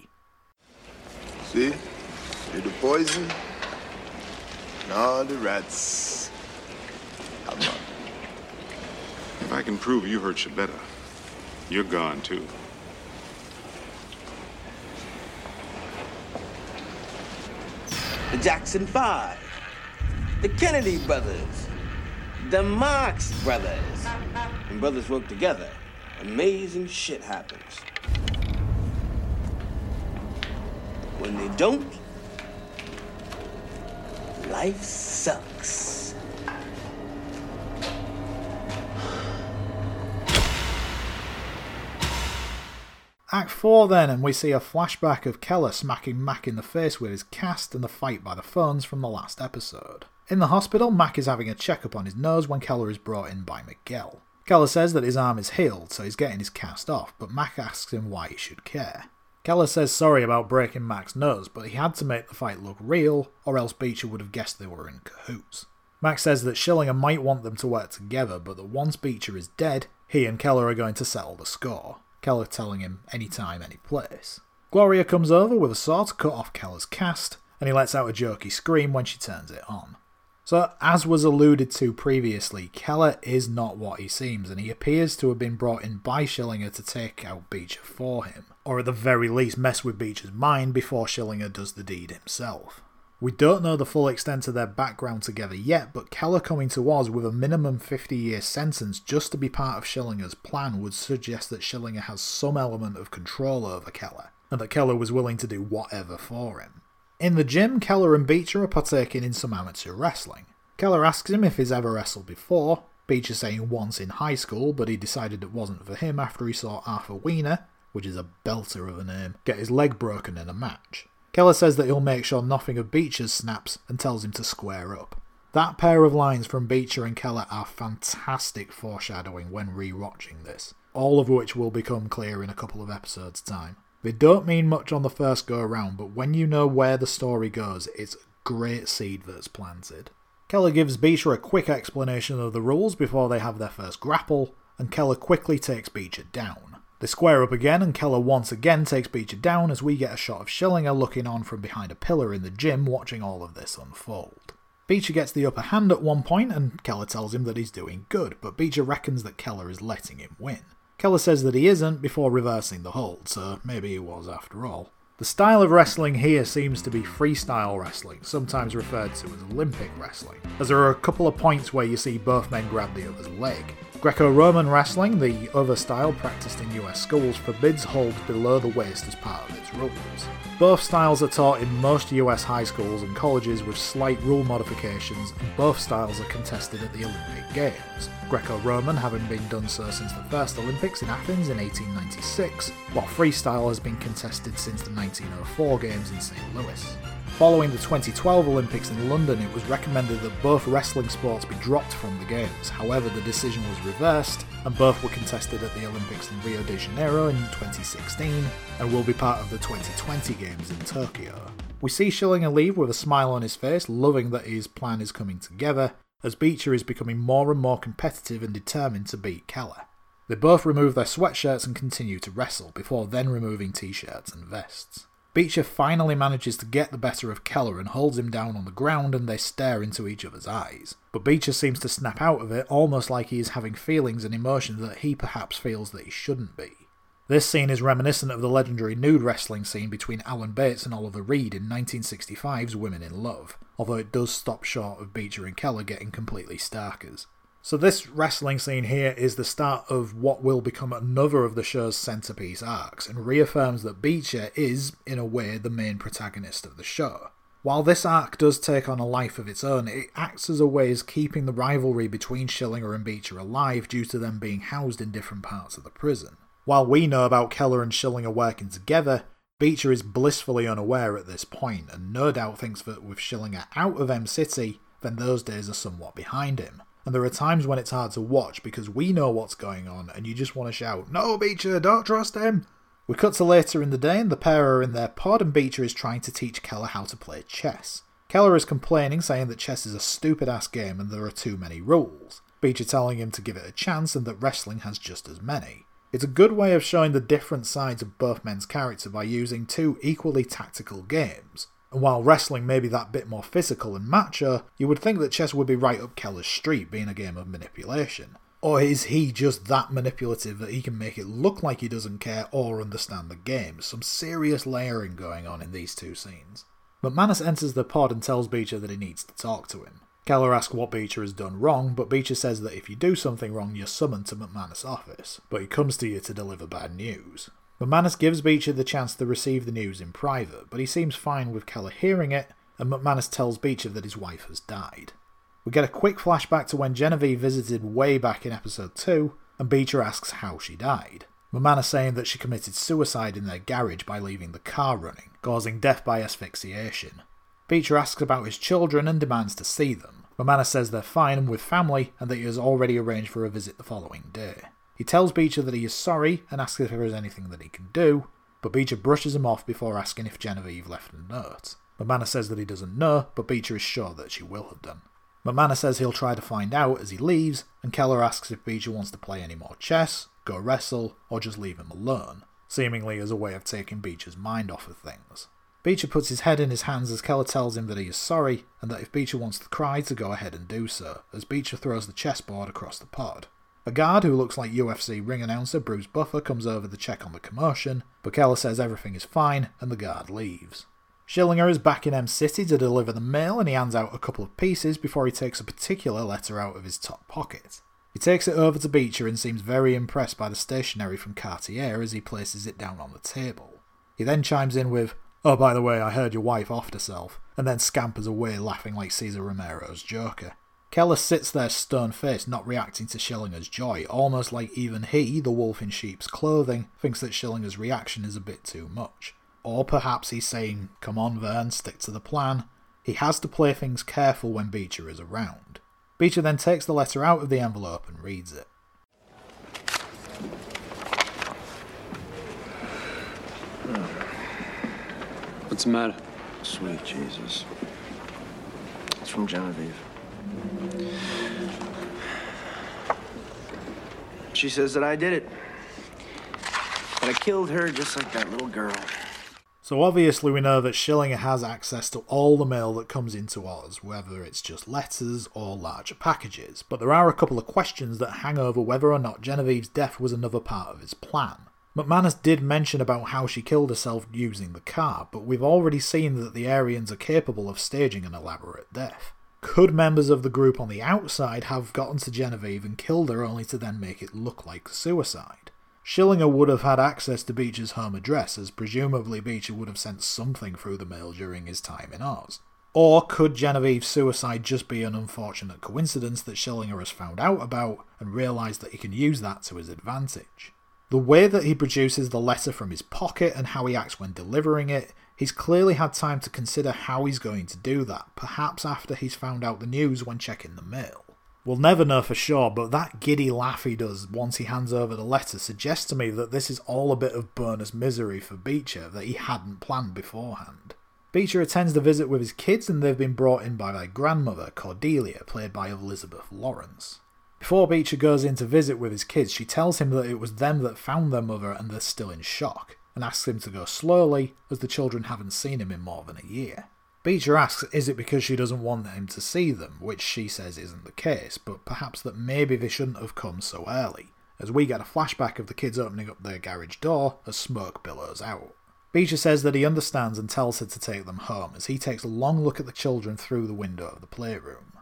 See? You're the poison. And all the rats. Come on. If I can prove you hurt Schibetta, you're gone too. The Jackson Five, the Kennedy brothers, the Marx brothers. When brothers work together, amazing shit happens. When they don't, life sucks. Act 4 then, and we see a flashback of Keller smacking Mac in the face with his cast and the fight by the phones from the last episode. In the hospital, Mac is having a checkup on his nose when Keller is brought in by Miguel. Keller says that his arm is healed, so he's getting his cast off, but Mac asks him why he should care. Keller says sorry about breaking Mac's nose, but he had to make the fight look real, or else Beecher would have guessed they were in cahoots. Mac says that Schillinger might want them to work together, but that once Beecher is dead, he and Keller are going to settle the score. Keller telling him anytime, any place. Gloria comes over with a saw to cut off Keller's cast, and he lets out a jerky scream when she turns it on. So, as was alluded to previously, Keller is not what he seems, and he appears to have been brought in by Schillinger to take out Beecher for him, or at the very least mess with Beecher's mind before Schillinger does the deed himself. We don't know the full extent of their background together yet, but Keller coming to Oz with a minimum 50 year sentence just to be part of Schillinger's plan would suggest that Schillinger has some element of control over Keller, and that Keller was willing to do whatever for him. In the gym, Keller and Beecher are partaking in some amateur wrestling. Keller asks him if he's ever wrestled before, Beecher saying once in high school, but he decided it wasn't for him after he saw Arthur Weiner, which is a belter of a name, get his leg broken in a match. Keller says that he'll make sure nothing of Beecher's snaps and tells him to square up. That pair of lines from Beecher and Keller are fantastic foreshadowing when re-watching this, all of which will become clear in a couple of episodes' time. They don't mean much on the first go around, but when you know where the story goes, it's great seed that's planted. Keller gives Beecher a quick explanation of the rules before they have their first grapple, and Keller quickly takes Beecher down. They square up again, and Keller once again takes Beecher down as we get a shot of Schillinger looking on from behind a pillar in the gym watching all of this unfold. Beecher gets the upper hand at one point, and Keller tells him that he's doing good, but Beecher reckons that Keller is letting him win. Keller says that he isn't before reversing the hold, so maybe he was after all. The style of wrestling here seems to be freestyle wrestling, sometimes referred to as Olympic wrestling, as there are a couple of points where you see both men grab the other's leg. Greco Roman wrestling, the other style practiced in US schools, forbids holds below the waist as part of its rules. Both styles are taught in most US high schools and colleges with slight rule modifications, and both styles are contested at the Olympic Games. Greco Roman having been done so since the first Olympics in Athens in 1896, while freestyle has been contested since the 1904 Games in St. Louis. Following the 2012 Olympics in London, it was recommended that both wrestling sports be dropped from the Games. However, the decision was reversed, and both were contested at the Olympics in Rio de Janeiro in 2016 and will be part of the 2020 Games in Tokyo. We see Schillinger leave with a smile on his face, loving that his plan is coming together, as Beecher is becoming more and more competitive and determined to beat Keller. They both remove their sweatshirts and continue to wrestle, before then removing t shirts and vests. Beecher finally manages to get the better of Keller and holds him down on the ground and they stare into each other's eyes. But Beecher seems to snap out of it almost like he is having feelings and emotions that he perhaps feels that he shouldn't be. This scene is reminiscent of the legendary nude wrestling scene between Alan Bates and Oliver Reed in 1965's Women in Love, although it does stop short of Beecher and Keller getting completely starkers. So, this wrestling scene here is the start of what will become another of the show's centerpiece arcs and reaffirms that Beecher is, in a way, the main protagonist of the show. While this arc does take on a life of its own, it acts as a way of keeping the rivalry between Schillinger and Beecher alive due to them being housed in different parts of the prison. While we know about Keller and Schillinger working together, Beecher is blissfully unaware at this point, and no doubt thinks that with Schillinger out of M City, then those days are somewhat behind him. And there are times when it's hard to watch because we know what's going on and you just want to shout, No, Beecher, don't trust him! We cut to later in the day and the pair are in their pod and Beecher is trying to teach Keller how to play chess. Keller is complaining, saying that chess is a stupid ass game and there are too many rules. Beecher telling him to give it a chance and that wrestling has just as many. It's a good way of showing the different sides of both men's character by using two equally tactical games. And while wrestling may be that bit more physical and macho, you would think that chess would be right up Keller's street, being a game of manipulation. Or is he just that manipulative that he can make it look like he doesn't care or understand the game? Some serious layering going on in these two scenes. McManus enters the pod and tells Beecher that he needs to talk to him. Keller asks what Beecher has done wrong, but Beecher says that if you do something wrong, you're summoned to McManus' office, but he comes to you to deliver bad news. McManus gives Beecher the chance to receive the news in private, but he seems fine with Keller hearing it, and McManus tells Beecher that his wife has died. We get a quick flashback to when Genevieve visited way back in episode 2, and Beecher asks how she died. McManus saying that she committed suicide in their garage by leaving the car running, causing death by asphyxiation. Beecher asks about his children and demands to see them. McManus says they're fine and with family, and that he has already arranged for a visit the following day. He tells Beecher that he is sorry and asks if there is anything that he can do, but Beecher brushes him off before asking if Genevieve left a note. McManus says that he doesn't know, but Beecher is sure that she will have done. McManus says he'll try to find out as he leaves, and Keller asks if Beecher wants to play any more chess, go wrestle, or just leave him alone, seemingly as a way of taking Beecher's mind off of things. Beecher puts his head in his hands as Keller tells him that he is sorry, and that if Beecher wants to cry, to go ahead and do so, as Beecher throws the chessboard across the pod. A guard who looks like UFC ring announcer Bruce Buffer comes over to check on the commotion, but Keller says everything is fine, and the guard leaves. Schillinger is back in M City to deliver the mail, and he hands out a couple of pieces before he takes a particular letter out of his top pocket. He takes it over to Beecher and seems very impressed by the stationery from Cartier as he places it down on the table. He then chimes in with, Oh, by the way, I heard your wife offed herself, and then scampers away laughing like Cesar Romero's Joker. Keller sits there stone faced, not reacting to Schillinger's joy, almost like even he, the wolf in sheep's clothing, thinks that Schillinger's reaction is a bit too much. Or perhaps he's saying, Come on, Vern, stick to the plan. He has to play things careful when Beecher is around. Beecher then takes the letter out of the envelope and reads it. What's the matter? Sweet Jesus. It's from Genevieve. She says that I did it. That I killed her just like that little girl. So obviously we know that Schillinger has access to all the mail that comes into Oz, whether it's just letters or larger packages, but there are a couple of questions that hang over whether or not Genevieve's death was another part of his plan. McManus did mention about how she killed herself using the car, but we've already seen that the Aryans are capable of staging an elaborate death. Could members of the group on the outside have gotten to Genevieve and killed her only to then make it look like suicide? Schillinger would have had access to Beecher's home address, as presumably Beecher would have sent something through the mail during his time in Oz. Or could Genevieve's suicide just be an unfortunate coincidence that Schillinger has found out about and realised that he can use that to his advantage? The way that he produces the letter from his pocket and how he acts when delivering it, he's clearly had time to consider how he's going to do that, perhaps after he's found out the news when checking the mail. We'll never know for sure, but that giddy laugh he does once he hands over the letter suggests to me that this is all a bit of bonus misery for Beecher that he hadn't planned beforehand. Beecher attends the visit with his kids and they've been brought in by their grandmother, Cordelia, played by Elizabeth Lawrence. Before Beecher goes in to visit with his kids, she tells him that it was them that found their mother and they're still in shock. And asks him to go slowly as the children haven't seen him in more than a year. Beecher asks is it because she doesn't want him to see them, which she says isn't the case, but perhaps that maybe they shouldn't have come so early, as we get a flashback of the kids opening up their garage door as smoke billows out. Beecher says that he understands and tells her to take them home as he takes a long look at the children through the window of the playroom.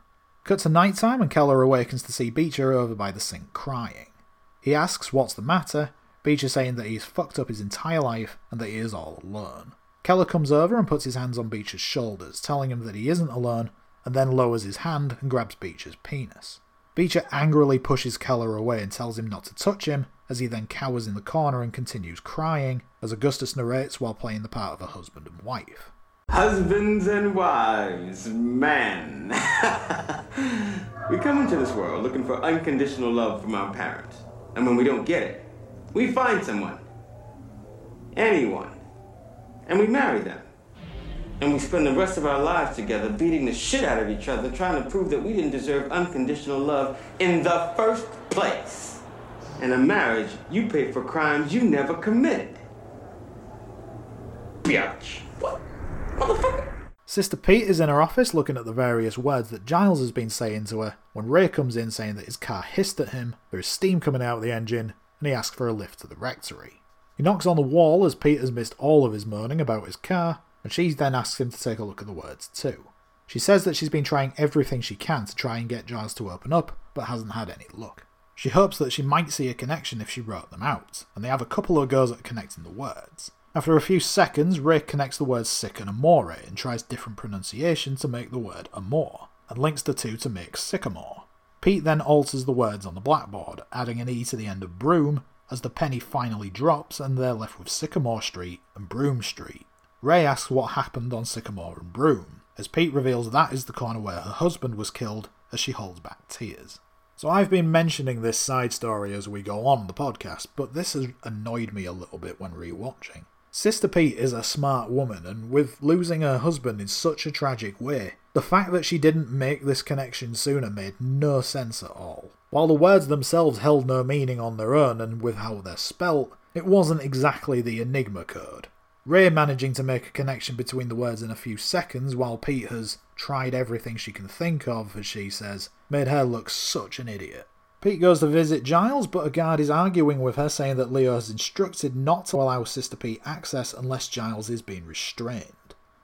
Cut to night time and Keller awakens to see Beecher over by the sink crying. He asks what's the matter, Beecher saying that he's fucked up his entire life and that he is all alone. Keller comes over and puts his hands on Beecher's shoulders, telling him that he isn't alone, and then lowers his hand and grabs Beecher's penis. Beecher angrily pushes Keller away and tells him not to touch him, as he then cowers in the corner and continues crying, as Augustus narrates while playing the part of a husband and wife. Husbands and wives, man. we come into this world looking for unconditional love from our parents. And when we don't get it, we find someone. Anyone. And we marry them. And we spend the rest of our lives together beating the shit out of each other, trying to prove that we didn't deserve unconditional love in the first place. In a marriage, you pay for crimes you never committed. Biatch. What? Motherfucker. Sister Pete is in her office looking at the various words that Giles has been saying to her when Ray comes in saying that his car hissed at him, there is steam coming out of the engine, and he asks for a lift to the rectory. He knocks on the wall as Pete has missed all of his moaning about his car, and she then asks him to take a look at the words too. She says that she's been trying everything she can to try and get Giles to open up, but hasn't had any luck. She hopes that she might see a connection if she wrote them out, and they have a couple of goes at connecting the words. After a few seconds, Rick connects the words sick and amore and tries different pronunciation to make the word amore, and links the two to make sycamore. Pete then alters the words on the blackboard, adding an E to the end of broom, as the penny finally drops and they're left with Sycamore Street and Broom Street. Ray asks what happened on Sycamore and Broom, as Pete reveals that is the corner where her husband was killed as she holds back tears. So I've been mentioning this side story as we go on the podcast, but this has annoyed me a little bit when rewatching. Sister Pete is a smart woman, and with losing her husband in such a tragic way, the fact that she didn't make this connection sooner made no sense at all. While the words themselves held no meaning on their own and with how they're spelt, it wasn't exactly the Enigma code. Ray managing to make a connection between the words in a few seconds while Pete has tried everything she can think of, as she says, made her look such an idiot. Pete goes to visit Giles, but a guard is arguing with her, saying that Leo has instructed not to allow Sister Pete access unless Giles is being restrained.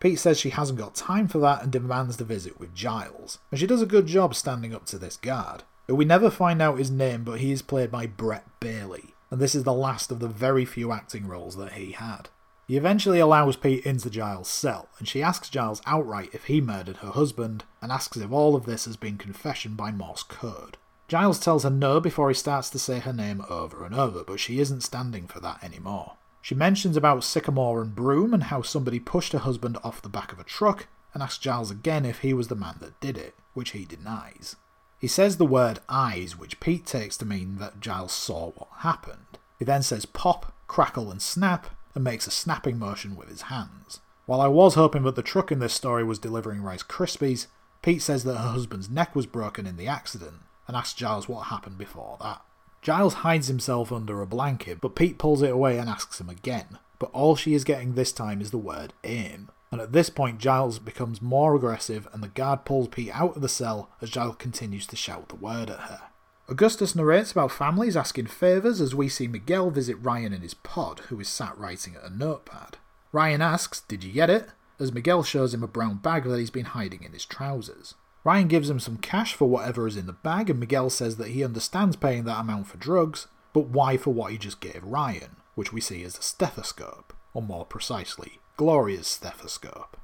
Pete says she hasn't got time for that and demands the visit with Giles, and she does a good job standing up to this guard. We never find out his name, but he is played by Brett Bailey, and this is the last of the very few acting roles that he had. He eventually allows Pete into Giles' cell, and she asks Giles outright if he murdered her husband, and asks if all of this has been confession by Morse code. Giles tells her no before he starts to say her name over and over, but she isn't standing for that anymore. She mentions about Sycamore and Broom and how somebody pushed her husband off the back of a truck, and asks Giles again if he was the man that did it, which he denies. He says the word eyes, which Pete takes to mean that Giles saw what happened. He then says pop, crackle, and snap, and makes a snapping motion with his hands. While I was hoping that the truck in this story was delivering Rice Krispies, Pete says that her husband's neck was broken in the accident, and asks Giles what happened before that. Giles hides himself under a blanket, but Pete pulls it away and asks him again. But all she is getting this time is the word aim. And at this point, Giles becomes more aggressive, and the guard pulls Pete out of the cell as Giles continues to shout the word at her. Augustus narrates about families asking favours as we see Miguel visit Ryan in his pod, who is sat writing at a notepad. Ryan asks, Did you get it? as Miguel shows him a brown bag that he's been hiding in his trousers. Ryan gives him some cash for whatever is in the bag, and Miguel says that he understands paying that amount for drugs, but why for what he just gave Ryan, which we see as a stethoscope, or more precisely, Gloria's stethoscope.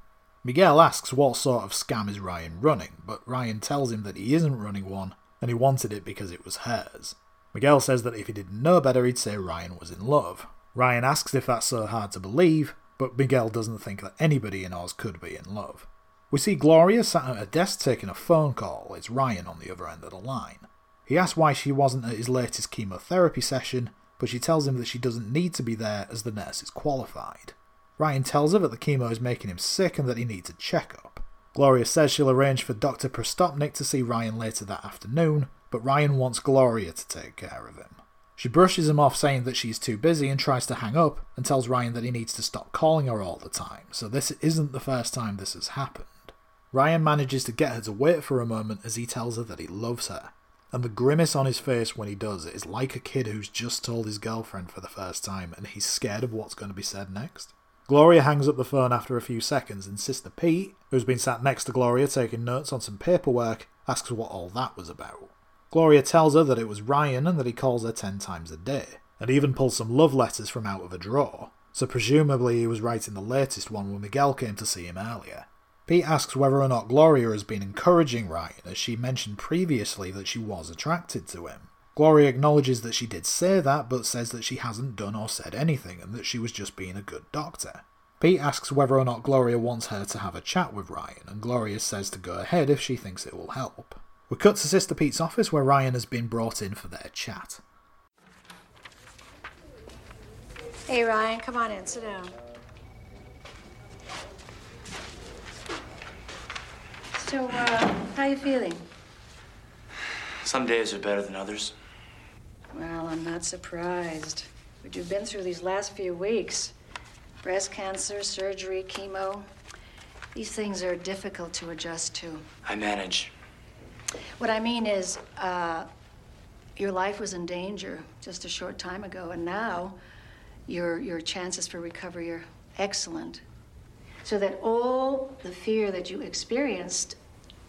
Miguel asks what sort of scam is Ryan running, but Ryan tells him that he isn't running one, and he wanted it because it was hers. Miguel says that if he didn't know better, he'd say Ryan was in love. Ryan asks if that's so hard to believe, but Miguel doesn't think that anybody in Oz could be in love. We see Gloria sat at her desk taking a phone call. It's Ryan on the other end of the line. He asks why she wasn't at his latest chemotherapy session, but she tells him that she doesn't need to be there as the nurse is qualified. Ryan tells her that the chemo is making him sick and that he needs a checkup. Gloria says she'll arrange for Dr. Prostopnik to see Ryan later that afternoon, but Ryan wants Gloria to take care of him. She brushes him off, saying that she's too busy, and tries to hang up, and tells Ryan that he needs to stop calling her all the time, so this isn't the first time this has happened. Ryan manages to get her to wait for a moment as he tells her that he loves her, and the grimace on his face when he does it is like a kid who's just told his girlfriend for the first time and he's scared of what's going to be said next. Gloria hangs up the phone after a few seconds, and Sister Pete, who's been sat next to Gloria taking notes on some paperwork, asks what all that was about. Gloria tells her that it was Ryan and that he calls her ten times a day, and even pulls some love letters from out of a drawer, so presumably he was writing the latest one when Miguel came to see him earlier. Pete asks whether or not Gloria has been encouraging Ryan, as she mentioned previously that she was attracted to him. Gloria acknowledges that she did say that, but says that she hasn't done or said anything, and that she was just being a good doctor. Pete asks whether or not Gloria wants her to have a chat with Ryan, and Gloria says to go ahead if she thinks it will help. We cut to Sister Pete's office where Ryan has been brought in for their chat. Hey, Ryan, come on in, sit down. So, uh, how you feeling? Some days are better than others. Well, I'm not surprised. What you've been through these last few weeks breast cancer, surgery, chemo. These things are difficult to adjust to. I manage. What I mean is, uh, your life was in danger just a short time ago, and now your, your chances for recovery are excellent. So that all the fear that you experienced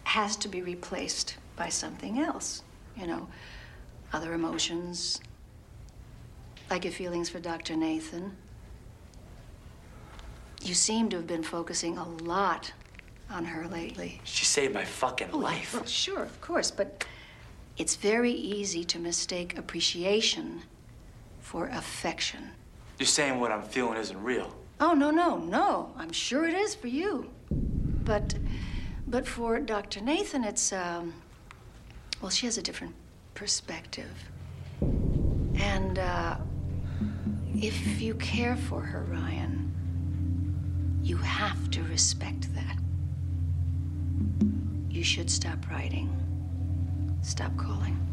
has to be replaced by something else. You know, other emotions, like your feelings for Dr. Nathan. You seem to have been focusing a lot on her lately. She saved my fucking oh, life. Well, sure, of course, but it's very easy to mistake appreciation for affection. You're saying what I'm feeling isn't real. Oh, no, no, no. I'm sure it is for you. But but for Dr. Nathan, it's um well, she has a different perspective. And uh if you care for her, Ryan, you have to respect that. You should stop writing. Stop calling.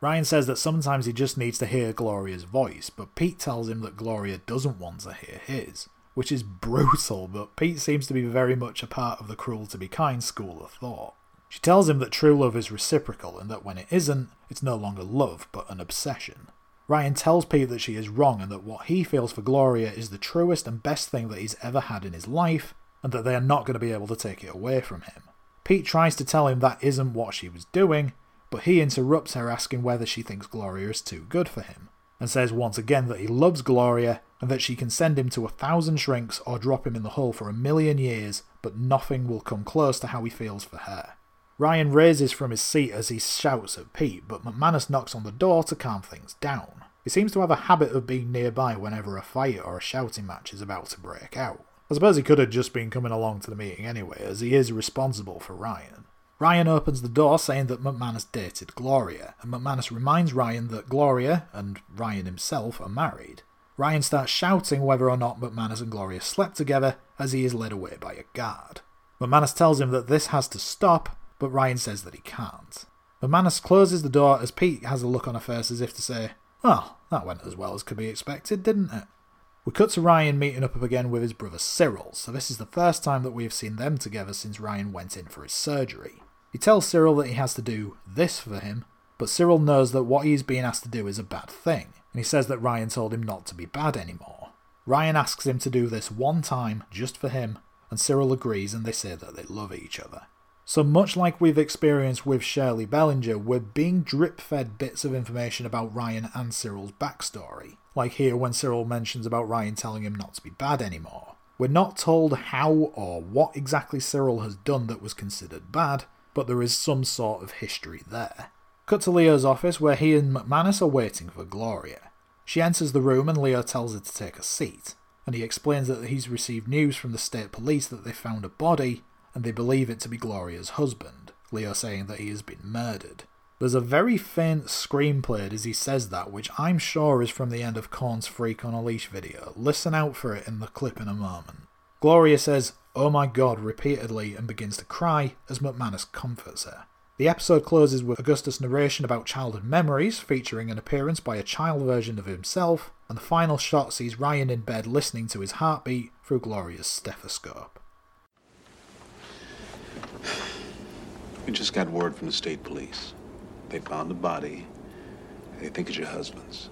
Ryan says that sometimes he just needs to hear Gloria's voice, but Pete tells him that Gloria doesn't want to hear his, which is brutal, but Pete seems to be very much a part of the cruel to be kind school of thought. She tells him that true love is reciprocal and that when it isn't, it's no longer love, but an obsession. Ryan tells Pete that she is wrong and that what he feels for Gloria is the truest and best thing that he's ever had in his life, and that they are not going to be able to take it away from him. Pete tries to tell him that isn't what she was doing, but he interrupts her asking whether she thinks Gloria is too good for him, and says once again that he loves Gloria and that she can send him to a thousand shrinks or drop him in the hole for a million years, but nothing will come close to how he feels for her. Ryan raises from his seat as he shouts at Pete, but McManus knocks on the door to calm things down. He seems to have a habit of being nearby whenever a fight or a shouting match is about to break out. I suppose he could have just been coming along to the meeting anyway, as he is responsible for Ryan. Ryan opens the door saying that McManus dated Gloria, and McManus reminds Ryan that Gloria and Ryan himself are married. Ryan starts shouting whether or not McManus and Gloria slept together as he is led away by a guard. McManus tells him that this has to stop, but Ryan says that he can't. McManus closes the door as Pete has a look on her face as if to say, Well, that went as well as could be expected, didn't it? We cut to Ryan meeting up again with his brother Cyril, so this is the first time that we have seen them together since Ryan went in for his surgery. He tells Cyril that he has to do this for him, but Cyril knows that what he's being asked to do is a bad thing, and he says that Ryan told him not to be bad anymore. Ryan asks him to do this one time, just for him, and Cyril agrees and they say that they love each other. So, much like we've experienced with Shirley Bellinger, we're being drip fed bits of information about Ryan and Cyril's backstory. Like here when Cyril mentions about Ryan telling him not to be bad anymore. We're not told how or what exactly Cyril has done that was considered bad, but there is some sort of history there. Cut to Leo's office where he and McManus are waiting for Gloria. She enters the room and Leo tells her to take a seat, and he explains that he's received news from the state police that they found a body and they believe it to be Gloria's husband, Leo saying that he has been murdered. There's a very faint scream played as he says that, which I'm sure is from the end of Korn's Freak on a Leash video. Listen out for it in the clip in a moment. Gloria says, Oh my god, repeatedly and begins to cry as McManus comforts her. The episode closes with Augustus' narration about childhood memories, featuring an appearance by a child version of himself, and the final shot sees Ryan in bed listening to his heartbeat through Gloria's stethoscope. We just got word from the state police. They found the body. They think it's your husband's.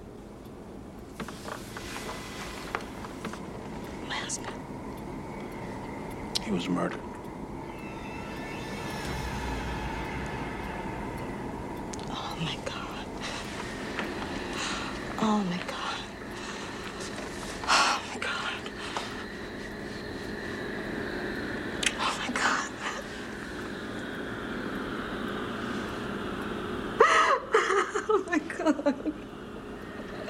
My husband. He was murdered. Oh my God. Oh my God. Oh my God. Oh my God. Oh my God.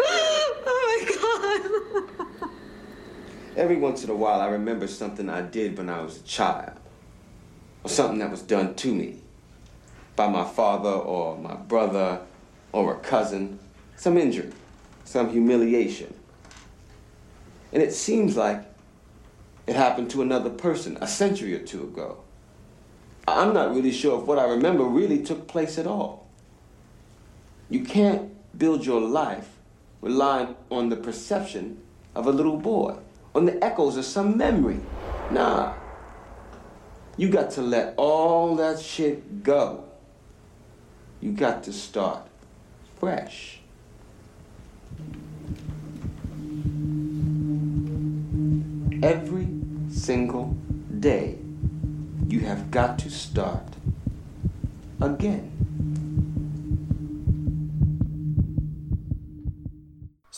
Oh my God. Every once in a while, I remember something I did when I was a child, or something that was done to me by my father or my brother or a cousin, some injury, some humiliation. And it seems like it happened to another person a century or two ago. I'm not really sure if what I remember really took place at all. You can't build your life relying on the perception of a little boy, on the echoes of some memory. Nah. You got to let all that shit go. You got to start fresh. Every single day, you have got to start again.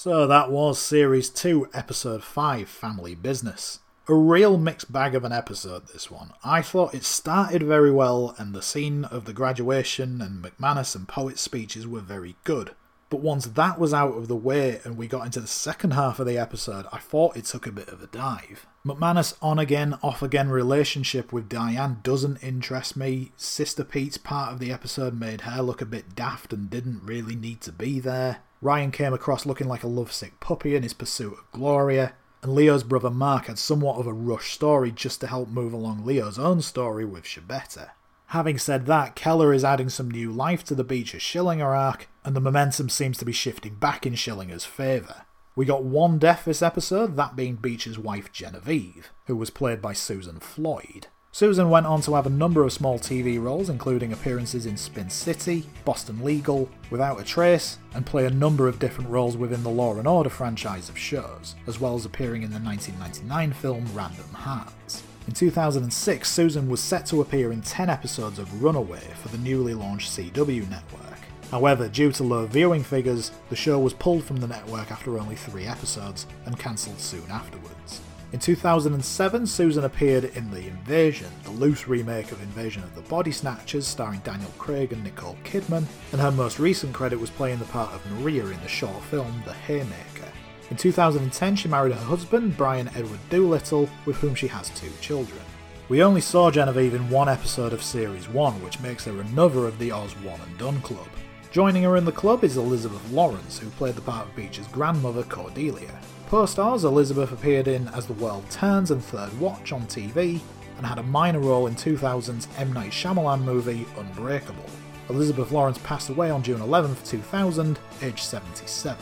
So that was Series 2, Episode 5 Family Business. A real mixed bag of an episode, this one. I thought it started very well, and the scene of the graduation and McManus and Poet's speeches were very good. But once that was out of the way and we got into the second half of the episode, I thought it took a bit of a dive. McManus' on again, off again relationship with Diane doesn't interest me. Sister Pete's part of the episode made her look a bit daft and didn't really need to be there. Ryan came across looking like a lovesick puppy in his pursuit of Gloria. And Leo's brother Mark had somewhat of a rush story just to help move along Leo's own story with Schibetta. Having said that, Keller is adding some new life to the Beecher Schillinger arc, and the momentum seems to be shifting back in Schillinger's favour. We got one death this episode, that being Beecher's wife Genevieve, who was played by Susan Floyd. Susan went on to have a number of small TV roles, including appearances in Spin City, Boston Legal, Without a Trace, and play a number of different roles within the Law and Order franchise of shows, as well as appearing in the 1999 film Random Hearts. In 2006, Susan was set to appear in 10 episodes of Runaway for the newly launched CW network. However, due to low viewing figures, the show was pulled from the network after only three episodes and cancelled soon afterwards. In 2007, Susan appeared in The Invasion, the loose remake of Invasion of the Body Snatchers starring Daniel Craig and Nicole Kidman, and her most recent credit was playing the part of Maria in the short film The Haymaker. In 2010, she married her husband, Brian Edward Doolittle, with whom she has two children. We only saw Genevieve in one episode of Series 1, which makes her another of the Oz One and Done Club. Joining her in the club is Elizabeth Lawrence, who played the part of Beecher's grandmother, Cordelia. Oz, Elizabeth appeared in As the World Turns and Third Watch on TV, and had a minor role in 2000's M. Night Shyamalan movie Unbreakable. Elizabeth Lawrence passed away on June 11, 2000, aged 77.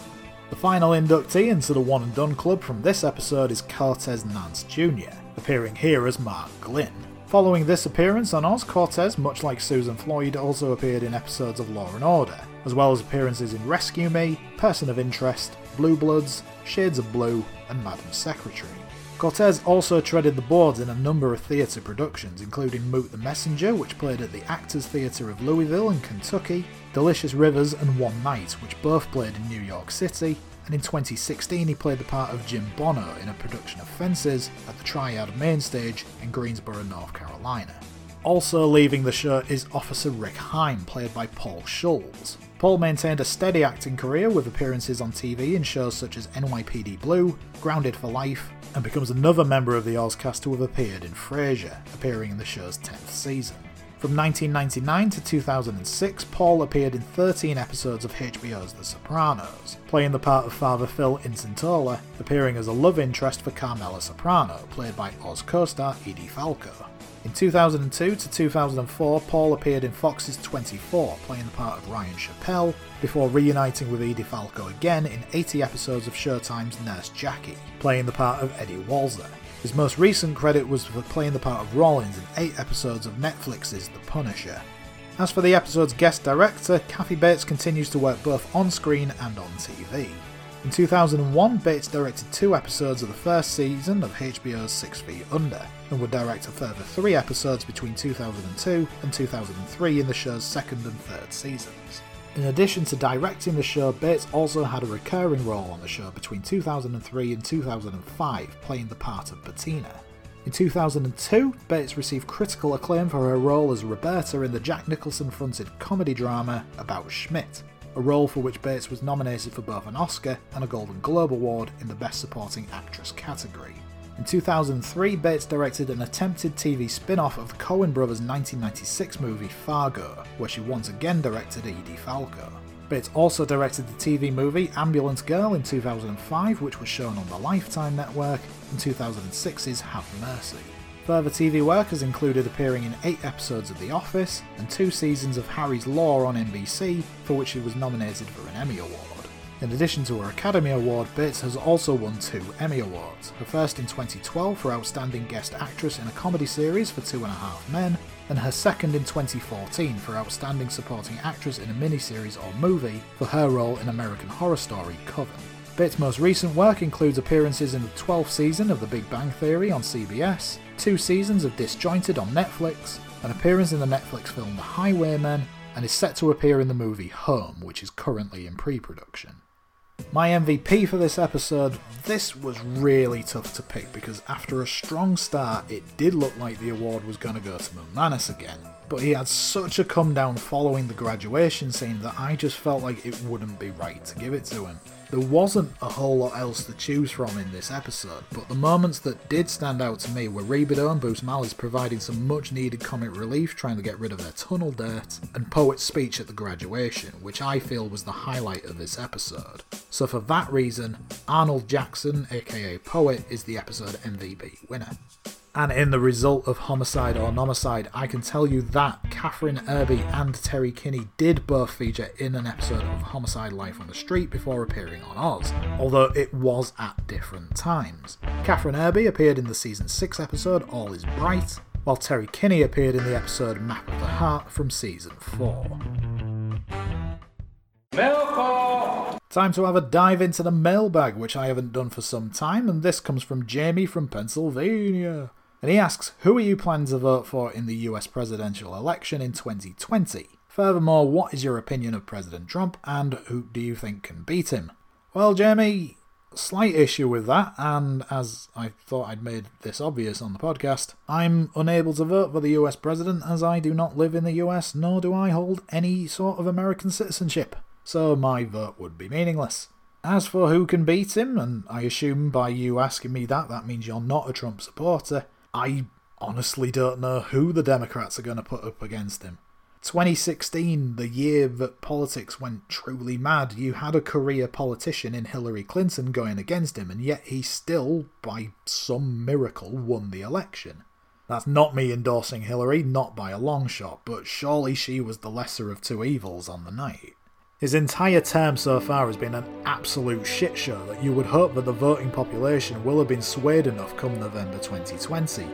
The final inductee into the One and Done Club from this episode is Cortez Nance Jr., appearing here as Mark Glynn. Following this appearance on Oz, Cortez, much like Susan Floyd, also appeared in episodes of Law and Order, as well as appearances in Rescue Me, Person of Interest, Blue Bloods, Shades of Blue, and Madam Secretary. Cortez also treaded the boards in a number of theatre productions, including Moot the Messenger, which played at the Actors Theatre of Louisville in Kentucky, Delicious Rivers, and One Night, which both played in New York City, and in 2016 he played the part of Jim Bono in a production of Fences at the Triad Main Stage in Greensboro, North Carolina. Also leaving the show is Officer Rick Heim, played by Paul Schulze. Paul maintained a steady acting career with appearances on TV in shows such as NYPD Blue, Grounded for Life, and becomes another member of the Oz cast to have appeared in Frasier, appearing in the show's 10th season. From 1999 to 2006, Paul appeared in 13 episodes of HBO's The Sopranos, playing the part of Father Phil Intintola, appearing as a love interest for Carmela Soprano, played by Oz co-star Edie Falco. In 2002 to 2004, Paul appeared in Fox's 24, playing the part of Ryan Chappelle, before reuniting with Edie Falco again in 80 episodes of Showtime's Nurse Jackie, playing the part of Eddie Walzer. His most recent credit was for playing the part of Rollins in 8 episodes of Netflix's The Punisher. As for the episode's guest director, Kathy Bates continues to work both on screen and on TV. In 2001, Bates directed two episodes of the first season of HBO's Six Feet Under, and would direct a further three episodes between 2002 and 2003 in the show's second and third seasons. In addition to directing the show, Bates also had a recurring role on the show between 2003 and 2005, playing the part of Bettina. In 2002, Bates received critical acclaim for her role as Roberta in the Jack Nicholson fronted comedy drama About Schmidt, a role for which Bates was nominated for both an Oscar and a Golden Globe Award in the Best Supporting Actress category. In 2003, Bates directed an attempted TV spin off of the Coen brothers' 1996 movie Fargo, where she once again directed Edie Falco. Bates also directed the TV movie Ambulance Girl in 2005, which was shown on the Lifetime Network, and 2006's Have Mercy. Further TV work has included appearing in eight episodes of The Office and two seasons of Harry's Law on NBC, for which she was nominated for an Emmy Award. In addition to her Academy Award, Bates has also won two Emmy Awards, her first in 2012 for Outstanding Guest Actress in a Comedy Series for Two and a Half Men, and her second in 2014 for Outstanding Supporting Actress in a Miniseries or Movie for her role in American Horror Story Coven. Bates' most recent work includes appearances in the 12th season of The Big Bang Theory on CBS, two seasons of Disjointed on Netflix, an appearance in the Netflix film The Highwaymen, and is set to appear in the movie Home, which is currently in pre production. My MVP for this episode, this was really tough to pick because after a strong start, it did look like the award was going to go to McManus again. But he had such a come down following the graduation scene that I just felt like it wouldn't be right to give it to him. There wasn't a whole lot else to choose from in this episode, but the moments that did stand out to me were Rebadow and Busmalis providing some much needed comic relief trying to get rid of their tunnel dirt, and Poet's speech at the graduation, which I feel was the highlight of this episode. So for that reason, Arnold Jackson, aka Poet, is the episode MVP winner. And in the result of Homicide or Nomicide, I can tell you that Kathryn Erbe and Terry Kinney did both feature in an episode of Homicide Life on the Street before appearing on Oz, although it was at different times. Kathryn Erbe appeared in the season 6 episode All Is Bright, while Terry Kinney appeared in the episode Map of the Heart from season 4. Time to have a dive into the mailbag, which I haven't done for some time, and this comes from Jamie from Pennsylvania. And he asks, Who are you planning to vote for in the US presidential election in 2020? Furthermore, what is your opinion of President Trump and who do you think can beat him? Well, Jamie, slight issue with that, and as I thought I'd made this obvious on the podcast, I'm unable to vote for the US president as I do not live in the US nor do I hold any sort of American citizenship, so my vote would be meaningless. As for who can beat him, and I assume by you asking me that, that means you're not a Trump supporter, I honestly don't know who the Democrats are going to put up against him. 2016, the year that politics went truly mad, you had a career politician in Hillary Clinton going against him, and yet he still, by some miracle, won the election. That's not me endorsing Hillary, not by a long shot, but surely she was the lesser of two evils on the night. His entire term so far has been an absolute shitshow that you would hope that the voting population will have been swayed enough come November 2020.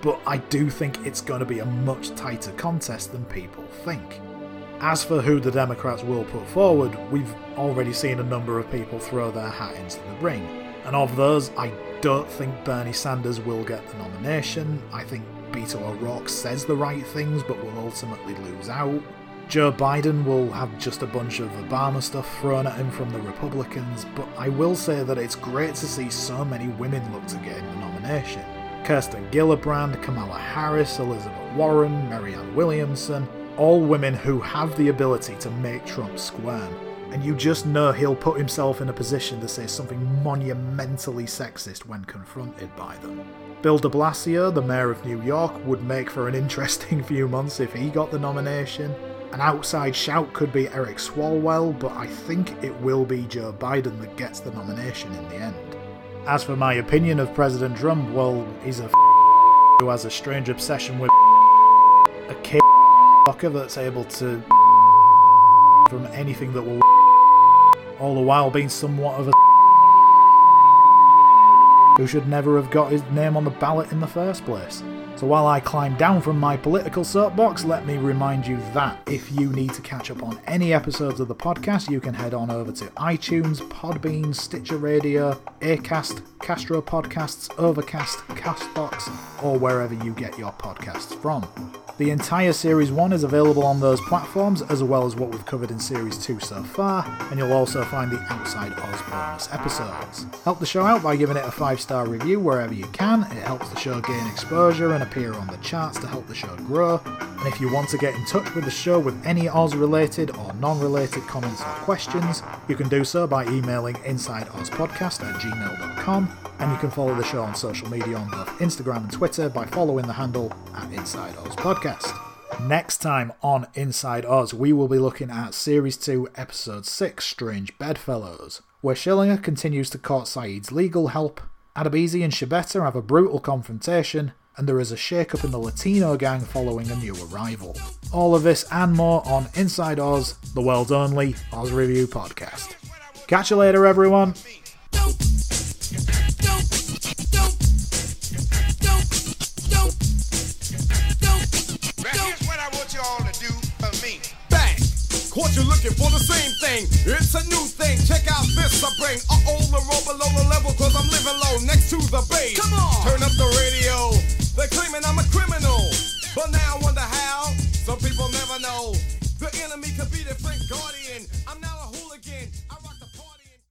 But I do think it's going to be a much tighter contest than people think. As for who the Democrats will put forward, we've already seen a number of people throw their hat into the ring. And of those, I don't think Bernie Sanders will get the nomination. I think Beto O'Rourke says the right things but will ultimately lose out. Joe Biden will have just a bunch of Obama stuff thrown at him from the Republicans, but I will say that it's great to see so many women look to get the nomination. Kirsten Gillibrand, Kamala Harris, Elizabeth Warren, Marianne Williamson, all women who have the ability to make Trump squirm. And you just know he'll put himself in a position to say something monumentally sexist when confronted by them. Bill de Blasio, the mayor of New York, would make for an interesting few months if he got the nomination. An outside shout could be Eric Swalwell, but I think it will be Joe Biden that gets the nomination in the end. As for my opinion of President Trump, well, he's a who has a strange obsession with a kid fucker that's able to from anything that will all the while being somewhat of a who should never have got his name on the ballot in the first place. So while I climb down from my political soapbox, let me remind you that if you need to catch up on any episodes of the podcast, you can head on over to iTunes, Podbean, Stitcher Radio, Acast, Castro Podcasts, Overcast, Castbox, or wherever you get your podcasts from. The entire Series 1 is available on those platforms, as well as what we've covered in Series 2 so far, and you'll also find the Outside Oz bonus episodes. Help the show out by giving it a 5 star review wherever you can, it helps the show gain exposure and appear on the charts to help the show grow. And if you want to get in touch with the show with any Oz related or non related comments or questions, you can do so by emailing InsideOzPodcast at gmail.com, and you can follow the show on social media on both Instagram and Twitter by following the handle at Inside Oz Podcast. Next time on Inside Oz, we will be looking at Series 2, Episode 6, Strange Bedfellows, where Schillinger continues to court Saeed's legal help, Adebisi and Schibetta have a brutal confrontation, and there is a shake-up in the Latino gang following a new arrival. All of this and more on Inside Oz, the world's only Oz Review podcast. Catch you later, everyone! Caught you looking for the same thing. It's a new thing. Check out this I bring. Uh oh, the roll below the level, cause I'm living low next to the base. Come on. Turn up the radio. They're claiming I'm a criminal. But now I wonder how. Some people never know. The enemy could be their friend guardian.